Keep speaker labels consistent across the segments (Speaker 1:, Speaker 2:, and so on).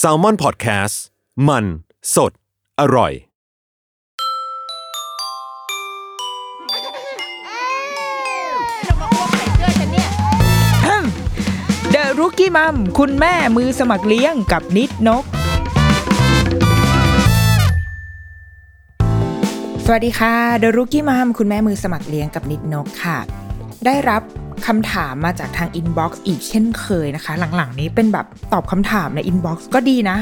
Speaker 1: S a l ม o n PODCAST มัน สด อร่อย
Speaker 2: เดอะรุกี้มัมคุณแม่มือสมัครเลี้ยงกับนิดนก สวัสดีค่ะเดอะรุกี้มัมคุณแม่มือสมัครเลี้ยงกับนิดนกค่ะ ได้รับคำถามมาจากทาง inbox อีกเช่นเคยนะคะ หลังๆนี้เป็นแบบตอบคำถามใน inbox ก็ดีนะ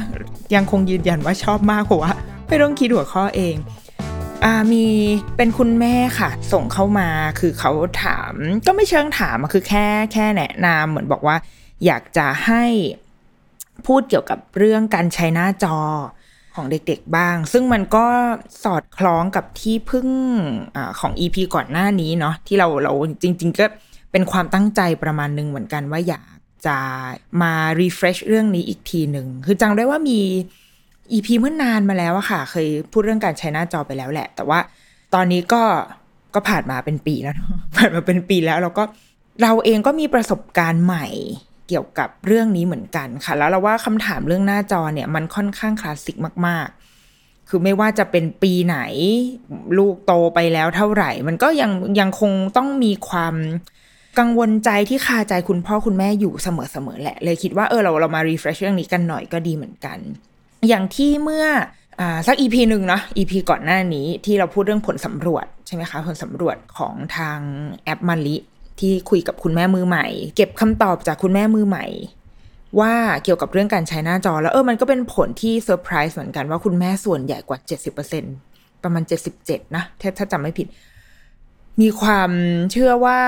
Speaker 2: ยังคงยืนยันว่าชอบมากเพราะว่าไม่ต้องคิดหัวข้อเองอมีเป็นคุณแม่ค่ะ ส่งเข้ามาคือเขาถามก็ไม่เชิงถามคือแค่แค่แนะนำเหมือนบอกว่า อยากจะให้พูดเกี่ยวกับเรื่องการใช้หน้าจอ ของเด็กๆบ้าง ซึ่งมันก็สอดคล้องกับที่พึ่งอของ EP ก่อนหน้านี้เนาะที่เราเราจริง ๆ ก็เป็นความตั้งใจประมาณนึงเหมือนกันว่าอยากจะมา refresh เรื่องนี้อีกทีหนึ่ง คือจังได้ว่ามี EP เมื่อนานมาแล้วอะค่ะ เคยพูดเรื่องการใช้หน้าจอไปแล้วแหละ แต่ว่าตอนนี้ก็ก็ผ่านมาเป็นปีแล้วผ่านมาเป็นปีแล้วเราก็เราเองก็มีประสบการณ์ใหม่ เกี่ยวกับเรื่องนี้เหมือนกันค่ะ แล้วเราว่าคำถามเรื่องหน้าจอเนี่ยมันค่อนข้างคลาสสิกมาก ๆ คือไม่ว่าจะเป็นปีไหน ลูกโตไปแล้วเท่าไหร่ มันก็ยังยังคงต้องมีความกังวลใจที่คาใจคุณพ่อคุณแม่อยู่เสมอๆแหละ เลยคิดว่าเออเราเรามา refresh เรื่องนี้กันหน่อยก็ดีเหมือนกัน อย่างที่เมื่ออสัก EP หนึ่งเนาะ EP ก่อนหน้านี้ที่เราพูดเรื่องผลสำรวจใช่ไหมคะ ผลสำรวจของทางแอปมาลิ ที่คุยกับคุณแม่มือใหม่ เก็บคำตอบจากคุณแม่มือใหม่ ว่าเกี่ยวกับเรื่องการใช้หน้าจอ แล้วเออมันก็เป็นผลที่เซอร์ไพรส์เหมือนกันว่าคุณแม่ส่วนใหญ่กว่า 70%ประมาณ 77 นะถ้าถ้าจำไม่ผิด มีความเชื่อว่า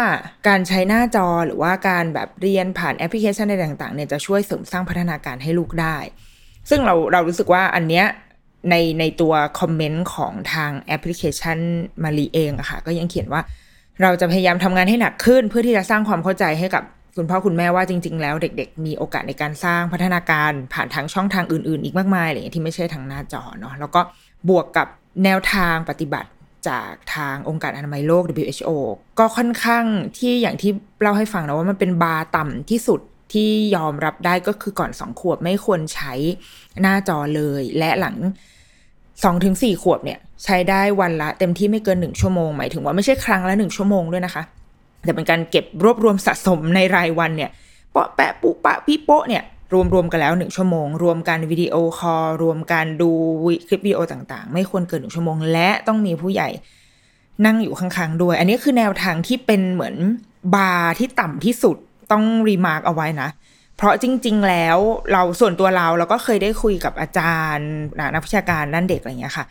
Speaker 2: การใช้หน้าจอหรือว่าการแบบเรียนผ่านแอปพลิเคชันอะไรต่างๆเนี่ยจะช่วยเสริมสร้างพัฒนาการให้ลูกได้ ซึ่งเราเรารู้สึกว่าอันเนี้ยในในตัวคอมเมนต์ของทางแอปพลิเคชันมารีเองอะค่ะก็ยังเขียนว่า เราจะพยายามทำงานให้หนักขึ้น เพื่อที่จะสร้างความเข้าใจให้กับคุณพ่อคุณแม่ว่าจริง ๆ แล้วเด็ก ๆ มีโอกาสในการสร้างพัฒนาการผ่านทางช่องทางอื่น ๆ อีกมากมายอะไรอย่างที่ไม่ใช่ทางหน้าจอเนาะแล้วก็บวกกับแนวทางปฏิบัติจากทางองค์การอนามัยโลก WHO ก็ค่อนข้างที่อย่างที่เล่าให้ฟังนะว่ามันเป็นบาร์ต่ำที่สุดที่ยอมรับได้ก็คือก่อนสองขวบไม่ควรใช้หน้าจอเลย และหลัง สองถึงสี่ขวบเนี่ยใช้ได้วันละเต็มที่ไม่เกินหนึ่งชั่วโมงหมายถึงว่าไม่ใช่ครั้งละหนึ่งชั่วโมงด้วยนะคะ แต่เป็นการเก็บรวบรวมสะสมในรายวันเนี่ยเปาะแปะปุปะพี่โปะเนี่ยรวมรวมกันแล้วหนึ่งชั่วโมง รวมการวิดีโอคอลรวมการดูคลิปวิดีโอต่างๆ ไม่ควรเกินหนึ่งชั่วโมง และต้องมีผู้ใหญ่นั่งอยู่ข้างๆด้วย อันนี้คือแนวทางที่เป็นเหมือนบาร์ที่ต่ำที่สุดต้อง remark เอาไว้นะ เพราะจริง ๆ แล้วเราส่วนตัวเราเราก็เคยได้คุยกับอาจารย์นักวิชาการด้านเด็กอะไรอย่างเงี้ยค่ะ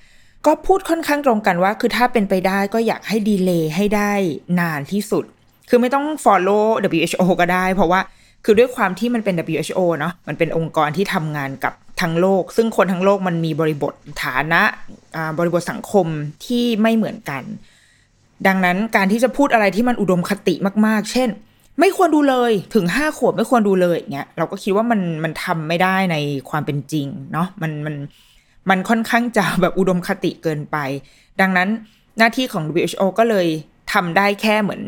Speaker 2: ก็พูดค่อนข้างตรงกันว่า คือถ้าเป็นไปได้ก็อยากให้ delay ให้ได้นานที่สุด คือไม่ต้อง follow WHO ก็ได้ เพราะว่าคือด้วยความที่มันเป็น WHO เนาะมันเป็นองค์กรที่ทำงานกับทั้งโลก ซึ่งคนทั้งโลกมันมีบริบทฐานะบริบทสังคมที่ไม่เหมือนกัน ดังนั้นการที่จะพูดอะไรที่มันอุดมคติมาก ๆ เช่น ไม่ควรดูเลยถึงห้าขวบไม่ควรดูเลยอย่างเงี้ยเราก็คิดว่ามันมันทำไม่ได้ในความเป็นจริงเนาะมันมันมันค่อนข้างจะแบบอุดมคติเกินไป ดังนั้นหน้าที่ของ WHO ก็เลยทำได้แค่เหมือน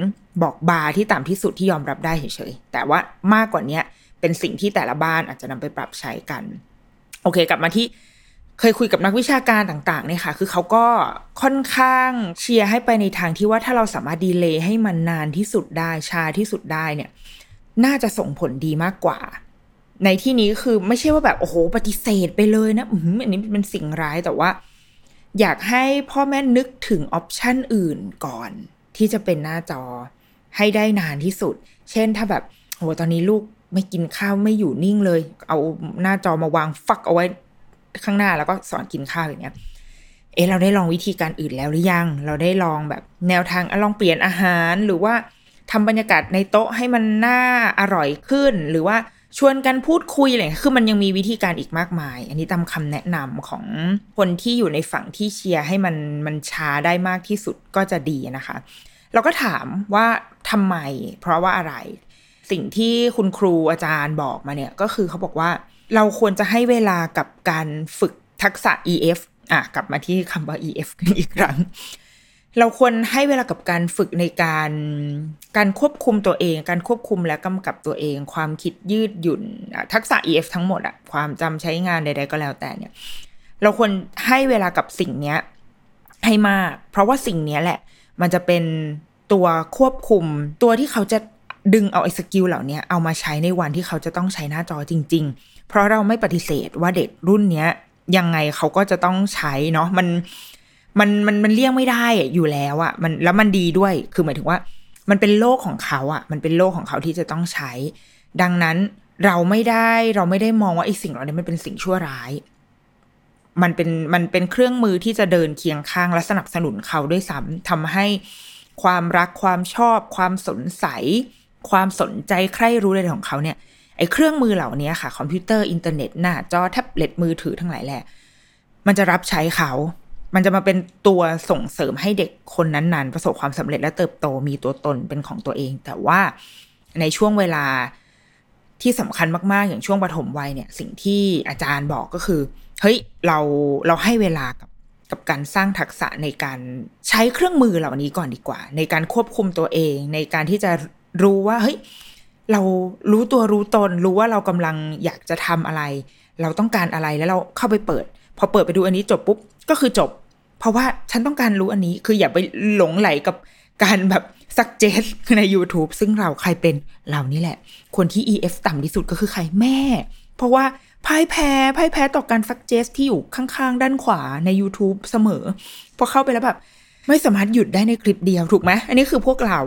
Speaker 2: บอกบาร์ที่ต่ำที่สุดที่ยอมรับได้เฉยๆ แต่ว่ามากกว่านี้เป็นสิ่งที่แต่ละบ้านอาจจะนำไปปรับใช้กัน โอเค กลับมาที่ เคยคุยกับนักวิชาการต่างๆเนี่ยค่ะ คือเขาก็ค่อนข้างเชียร์ให้ไปในทางที่ว่าถ้าเราสามารถดีเลย์ให้มันนานที่สุดได้ชาที่สุดได้เนี่ย น่าจะส่งผลดีมากกว่า ในที่นี้คือไม่ใช่ว่าแบบโอ้โหปฏิเสธไปเลยนะอืมอันนี้เป็นสิ่งร้ายแต่ว่า อยากให้พ่อแม่นึกถึงออปชันอื่นก่อน ที่จะเป็นหน้าจอให้ได้นานที่สุด เช่นถ้าแบบโหตอนนี้ลูกไม่กินข้าวไม่อยู่นิ่งเลย เอาหน้าจอมาวางฟักเอาไว้ ข้างหน้าแล้วก็สอนกินข้าวอย่างเงี้ย เอะเราได้ลองวิธีการอื่นแล้วหรือยัง เราได้ลองแบบแนวทางลองเปลี่ยนอาหารหรือว่าทำบรรยากาศในโต๊ะให้มันน่าอร่อยขึ้น หรือว่าชวนกันพูดคุยอะไรคือมันยังมีวิธีการอีกมากมาย อันนี้ตามคำแนะนำของคนที่อยู่ในฝั่งที่เชียร์ให้มันมันช้าได้มากที่สุดก็จะดีนะคะ เราก็ถามว่าทำไม เพราะว่าอะไร สิ่งที่คุณครูอาจารย์บอกมาเนี่ยก็คือเขาบอกว่า เราควรจะให้เวลากับการฝึกทักษะ EF อะกลับมาที่คำว่า EF กันอีกครั้ง เราควรให้เวลากับการฝึกในการการควบคุมตัวเอง การควบคุมและกำกับตัวเอง ความคิดยืดหยุ่น ทักษะ EF ทั้งหมดอะความจำใช้งานใด ๆ ก็แล้วแต่เนี่ย เราควรให้เวลากับสิ่งเนี้ยให้มาก เพราะว่าสิ่งเนี้ยแหละ มันจะเป็นตัวควบคุม ตัวที่เขาจะดึงเอาไอ้สกิลเหล่านี้เอามาใช้ในวันที่เขาจะต้องใช้หน้าจอจริง ๆ เพราะเราไม่ปฏิเสธว่าเด็กรุ่นเนี้ย ยังไงเขาก็จะต้องใช้เนาะมันมันมันมันเลี่ยงไม่ได้อยู่แล้วอะมันแล้วมันดีด้วยคือหมายถึงว่า มันเป็นโลกของเขาอะมันเป็นโลกของเขาที่จะต้องใช้ ดังนั้นเราไม่ได้เราไม่ได้มองว่าไอ้สิ่งเหล่านี้มันเป็นสิ่งชั่วร้าย มันเป็นมันเป็นเครื่องมือที่จะเดินเคียงข้างและสนับสนุนเขาด้วยซ้ำทำให้ความรักความชอบ ความสนใส ความสนใจใคร่รู้อะไรของเขาเนี่ย ไอ้เครื่องมือเหล่านี้ค่ะ คอมพิวเตอร์อินเทอร์เน็ตหน้าจอแท็บเล็ตมือถือทั้งหลายแหละมันจะรับใช้เขา มันจะมาเป็นตัวส่งเสริมให้เด็กคนนั้นๆ ประสบความสำเร็จและเติบโตมีตัวตนเป็นของตัวเอง แต่ว่าในช่วงเวลาที่สำคัญมากๆ อย่างช่วงปฐมวัยเนี่ย สิ่งที่อาจารย์บอกก็คือ เฮ้ยเราเราให้เวลากับกับการสร้างทักษะในการใช้เครื่องมือเหล่านี้ก่อนดีกว่า ในการควบคุมตัวเอง ในการที่จะรู้ว่าเฮ้ย เรารู้ตัวรู้ตนรู้ว่าเรากำลังอยากจะทำอะไร เราต้องการอะไรแล้วเราเข้าไปเปิด พอเปิดไปดูอันนี้จบปุ๊บก็คือจบ เพราะว่าฉันต้องการรู้อันนี้คืออย่าไปหลงไหลกับการแบบ suggest ใน YouTube ซึ่งเราใครเป็นเรานี่แหละ คนที่ EF ต่ำที่สุดก็คือใครแม่ เพราะว่าพ่ายแพ้พ่ายแพ้ต่อการ suggest ที่อยู่ข้างๆ ด้านขวาใน YouTube เสมอ พอเข้าไปแล้วแบบ ไม่สามารถหยุดได้ในคลิปเดียวถูกไหม อันนี้คือพวกเรา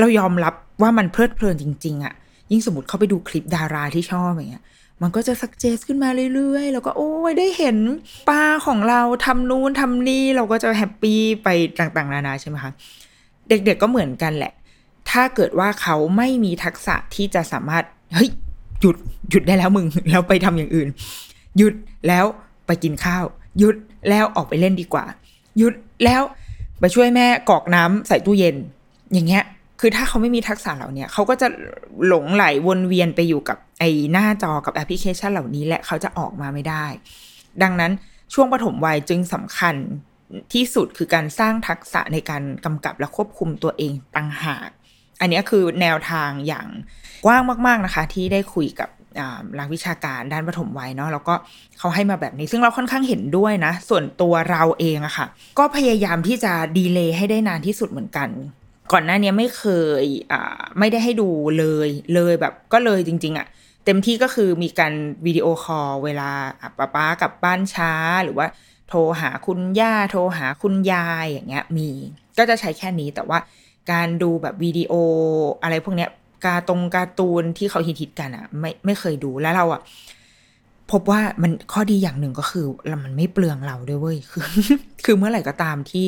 Speaker 2: เรายอมรับว่ามันเพลิดเพลินจริง ๆอะ ยิ่งสมมติเข้าไปดูคลิปดาราที่ชอบอย่างเงี้ยมันก็จะสักเจสขึ้นมาเรื่อยๆ แล้วก็โอ้ยได้เห็นป้าของเราทำนู่นทำนี่เราก็จะแฮปปี้ไปต่างๆ นานาใช่ไหมคะเด็กๆก็เหมือนกันแหละ ถ้าเกิดว่าเขาไม่มีทักษะที่จะสามารถเฮ้ยหยุดหยุดได้แล้วมึงแล้วไปทำอย่างอื่น หยุดแล้วไปกินข้าว หยุดแล้วออกไปเล่นดีกว่า หยุดแล้วไปช่วยแม่กอกน้ำใส่ตู้เย็น อย่างเงี้ย คือถ้าเขาไม่มีทักษะเหล่านี้เขาก็จะหลงไหลวนเวียนไปอยู่กับไอ้หน้าจอกับแอปพลิเคชันเหล่านี้และเขาจะออกมาไม่ได้ ดังนั้นช่วงปฐมวัยจึงสำคัญที่สุดคือการสร้างทักษะในการกำกับและควบคุมตัวเองต่างหาก อันนี้คือแนวทางอย่างกว้างมาก ๆนะคะ ที่ได้คุยกับหลักวิชาการด้านปฐมวัยเนาะแล้วก็เขาให้มาแบบนี้ ซึ่งเราค่อนข้างเห็นด้วยนะ ส่วนตัวเราเองอะค่ะ ก็พยายามที่จะ delay ให้ได้นานที่สุดเหมือนกัน ก่อนหน้านี้ไม่เคยอ่าไม่ได้ให้ดูเลยเลยแบบก็เลยจริง ๆอะเต็มที่ก็คือมีการวิดีโอคอลเวลาป่าป๊ากลับบ้านช้าหรือว่าโทรหาคุณย่าโทรหาคุณยายอย่างเงี้ยมีก็จะใช้แค่นี้แต่ว่าการดูแบบวิดีโออะไรพวกเนี้ยการตรงการ์ตูนที่เขาฮิตๆกันอะไม่ไม่เคยดูแล้วเราอะพบว่ามันข้อดีอย่างหนึ่งก็คือมันไม่เปลืองเราด้วยเว้ยคือ คือเมื่อไหร่ก็ตามที่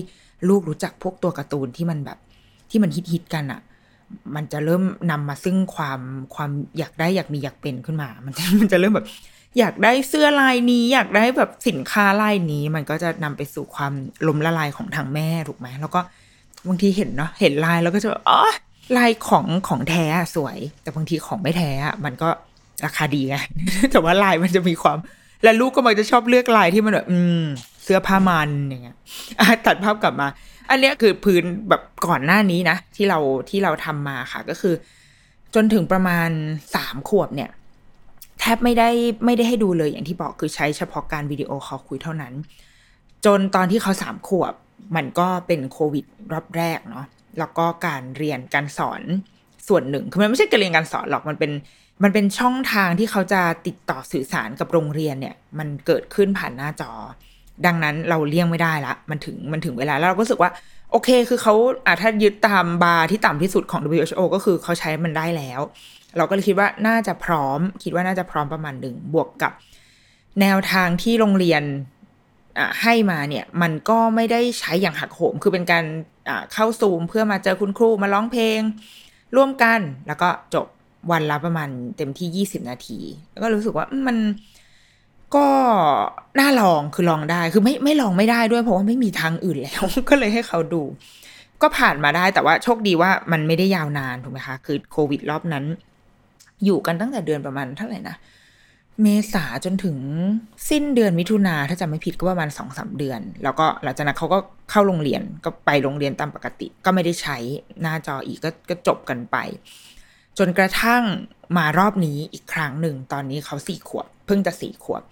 Speaker 2: ลูกรู้จักพวกตัวการ์ตูนที่มันแบบ ที่มันฮิตๆกันอะมันจะเริ่มนำมาซึ่งความความอยากได้อยากมีอยากเป็นขึ้นมา มันจะมันจะเริ่มแบบ อยากได้เสื้อลายนี้ อยากได้แบบสินค้าลายนี้ มันก็จะนำไปสู่ความล้มละลายของทางแม่ถูกไหมแล้วก็บางทีเห็นเนาะเห็นลายแล้วก็จะอ๋อลายของของแท้สวย แต่บางทีของไม่แท้มันก็ราคาดีไงแต่ว่าลายมันจะมีความ และลูกก็มักจะชอบเลือกลายที่มันแบบอืม เสื้อผ้ามันอย่างเงี้ยตัดภาพกลับมา อันเนี้ยคือพื้นแบบก่อนหน้านี้นะ ที่เราที่เราทำมาค่ะ ก็คือ จนถึงประมาณสามขวบเนี่ย แทบไม่ได้ไม่ได้ให้ดูเลยอย่างที่บอกคือใช้เฉพาะการวิดีโอคอลคุยเท่านั้น จนตอนที่เขาสามขวบ มันก็เป็นโควิดรอบแรกเนาะแล้วก็การเรียนการสอนส่วนหนึ่งคือมันไม่ใช่การเรียนการสอนหรอกมันเป็นมันเป็นช่องทางที่เขาจะติดต่อสื่อสารกับโรงเรียนเนี่ย มันเกิดขึ้นผ่านหน้าจอ ดังนั้นเราเลี่ยงไม่ได้ละ มันถึงมันถึงเวลาแล้วเราก็รู้สึกว่า โอเค คือเขาอะถ้ายึดตามบาร์ที่ต่ำที่สุดของ WHO ก็คือเขาใช้มันได้แล้ว เราก็เลยคิดว่าน่าจะพร้อม คิดว่าน่าจะพร้อมประมาณหนึ่งบวกกับ แนวทางที่โรงเรียนให้มาเนี่ยมันก็ไม่ได้ใช้อย่างหักโหม คือเป็นการเข้าซูมเพื่อมาเจอคุณครูมาร้องเพลง ร่วมกันแล้วก็จบวันละประมาณเต็มที่ยี่สิบนาที แล้วก็รู้สึกว่ามัน ก็น่าลองคือลองได้คือไม่ไม่ลองไม่ได้ด้วยเพราะว่าไม่มีทางอื่นแล้ว ก็เลยให้เขาดู ก็ผ่านมาได้แต่ว่าโชคดีว่ามันไม่ได้ยาวนานถูกไหมคะ คือโควิดรอบนั้น อยู่กันตั้งแต่เดือนประมาณเท่าไหร่นะเมษาจนถึงสิ้นเดือนมิถุนาถ้าจำไม่ผิดก็ประมาณสองสาเดือน แล้วก็หลังจากนั้นเขาก็เข้าโรงเรียนก็ไปโรงเรียนตามปกติ ก็ไม่ได้ใช้หน้าจออีกก็ก็จบกันไป จนกระทั่งมารอบนี้อีกครั้งหนึ่งตอนนี้เขาสี่ขวบ เพิ่งจะสี่ขวบ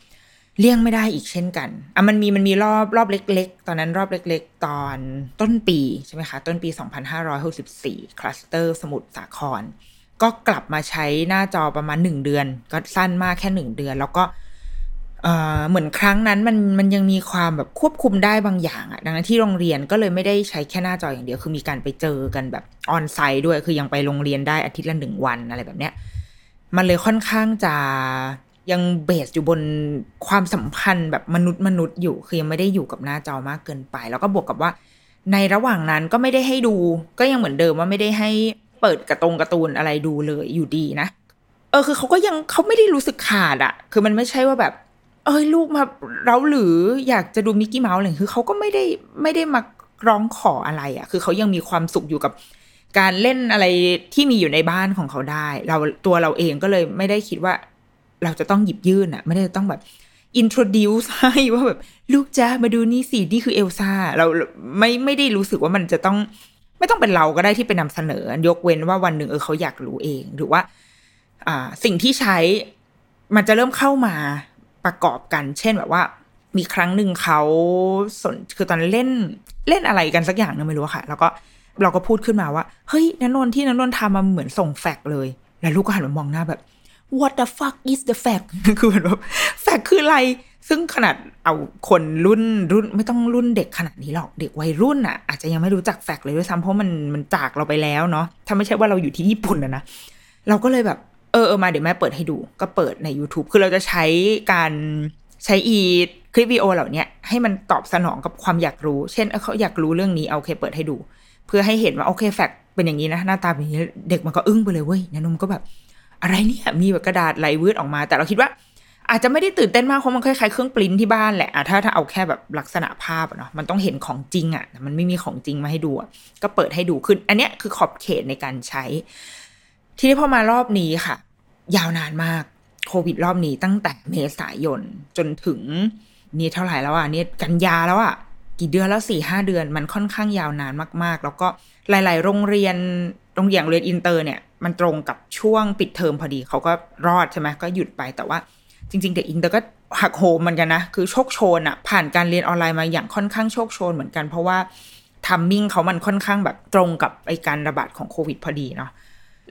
Speaker 2: เลี่ยงไม่ได้อีกเช่นกันอะมันมีมันมีรอบรอบเล็ก ๆ ตอนนั้นรอบเล็ก ๆ ตอนต้นปีใช่ไหมคะ ต้นปี 2564คลัสเตอร์สมุทรสาคร ก็กลับมาใช้หน้าจอประมาณหนึ่งเดือน ก็สั้นมากแค่หนึ่งเดือน แล้วก็เหมือนครั้งนั้นมันมันยังมีความแบบควบคุมได้บางอย่างอะดังนั้นที่โรงเรียนก็เลยไม่ได้ใช้แค่หน้าจออย่างเดียว คือมีการไปเจอกันแบบออนไซต์ด้วย คือยังไปโรงเรียนได้อาทิตย์ละหนึ่งวันอะไรแบบเนี้ย มันเลยค่อนข้างจะ ยังเบสอยู่บนความสัมพันธ์แบบมนุษย์มนุษย์อยู่คือยังไม่ได้อยู่กับหน้าจอมากเกินไป แล้วก็บวกกับว่า ในระหว่างนั้นก็ไม่ได้ให้ดู ก็ยังเหมือนเดิมว่าไม่ได้ให้เปิดกระตรงกระตูนอะไรดูเลยอยู่ดีนะ เออคือเขาก็ยังเขาไม่ได้รู้สึกขาดอะคือมันไม่ใช่ว่าแบบ เอ้ยลูกมาเราหรืออยากจะดูมิกกี้เมาส์อะไรคือเขาก็ไม่ได้ไม่ได้มาร้องขออะไรอะ่ะคือเขายังมีความสุขอยู่กับการเล่นอะไรที่มีอยู่ในบ้านของเขาได้ เราตัวเราเองก็เลยไม่ได้คิดว่า เราจะต้องหยิบยื่นอะไม่ได้ต้องแบบ introduce ให้ว่าแบบลูกจ้ามาดูนี่สินี่คือเอลซ่าเราไม่ไม่ได้รู้สึกว่ามันจะต้อง ไม่ต้องเป็นเราก็ได้ที่ไปนำเสนอ ยกเว้นว่าวันหนึ่งเออเขาอยากรู้เองหรือว่า อ่า สิ่งที่ใช้มันจะเริ่มเข้ามาประกอบกัน เช่นแบบว่า มีครั้งหนึ่งเขาสนคือตอนเล่นเล่นอะไรกันสักอย่างนึงไม่รู้ค่ะ แล้วก็เราก็พูดขึ้นมาว่า เฮ้ยนันนนที่นันนนทำมาเหมือนส่งแฟกเลย แล้วลูกก็หันมามองหน้าแบบ what the fuck is the fact คือเหมือนแบบแฟกคืออะไร ซึ่งขนาดเอาคนรุ่นรุ่นไม่ต้องรุ่นเด็กขนาดนี้หรอก เด็กวัยรุ่นอะ อาจจะยังไม่รู้จักแฟกเลยด้วยซ้ำเพราะมันมันจากเราไปแล้วเนาะ ถ้าไม่ใช่ว่าเราอยู่ที่ญี่ปุ่นนะนะ เราก็เลยแบบ เออเออมาเดี๋ยวแม่เปิดให้ดู ก็เปิดใน YouTube คือเราจะใช้การใช้อีคลิปวิดีโอเหล่านี้ให้มันตอบสนองกับความอยากรู้ เช่นเขาอยากรู้เรื่องนี้เอาโอเคเปิดให้ดู เพื่อให้เห็นว่าโอเคแฟกเป็นอย่างนี้นะหน้าตาเป็นอย่างนี้เด็กมันก็อึ้งไปเลยเว้ยนนนมก็แบบ อะไรเนี่ยมีแบบกระดาษไหลวืดออกมา แต่เราคิดว่า อาจจะไม่ได้ตื่นเต้นมากเพราะมันคล้ายๆเครื่องปริ้นที่บ้านแหละถ้าถ้าเอาแค่แบบลักษณะภาพเนาะมันต้องเห็นของจริงอะ่ะมันไม่มีของจริงมาให้ดูก็เปิดให้ดูขึ้น อันเนี้ยคือขอบเขตในการใช้ ทีนี้พอมารอบนี้ค่ะ ยาวนานมากโควิดรอบนี้ตั้งแต่เมษายนจนถึงนี่เท่าไหร่แล้วอะนี่กันยาแล้วอะกี่เดือนแล้วสี่ห้าเดือนมันค่อนข้างยาวนานมาก ๆ แล้วก็หลาย ๆ โรงเรียนโรงเรียนเรียนอินเตอร์เนี่ย มันตรงกับช่วงปิดเทอมพอดี เขาก็รอดใช่ไหมก็หยุดไปแต่ว่าจริงๆเด็กอินเตอร์ก็หักโหมเหมือนกันนะ คือโชกโชนอะผ่านการเรียนออนไลน์มาอย่างค่อนข้างโชกโชนเหมือนกัน เพราะว่า timing เขามันค่อนข้างแบบตรงกับไอ้การระบาดของโควิดพอดีเนาะ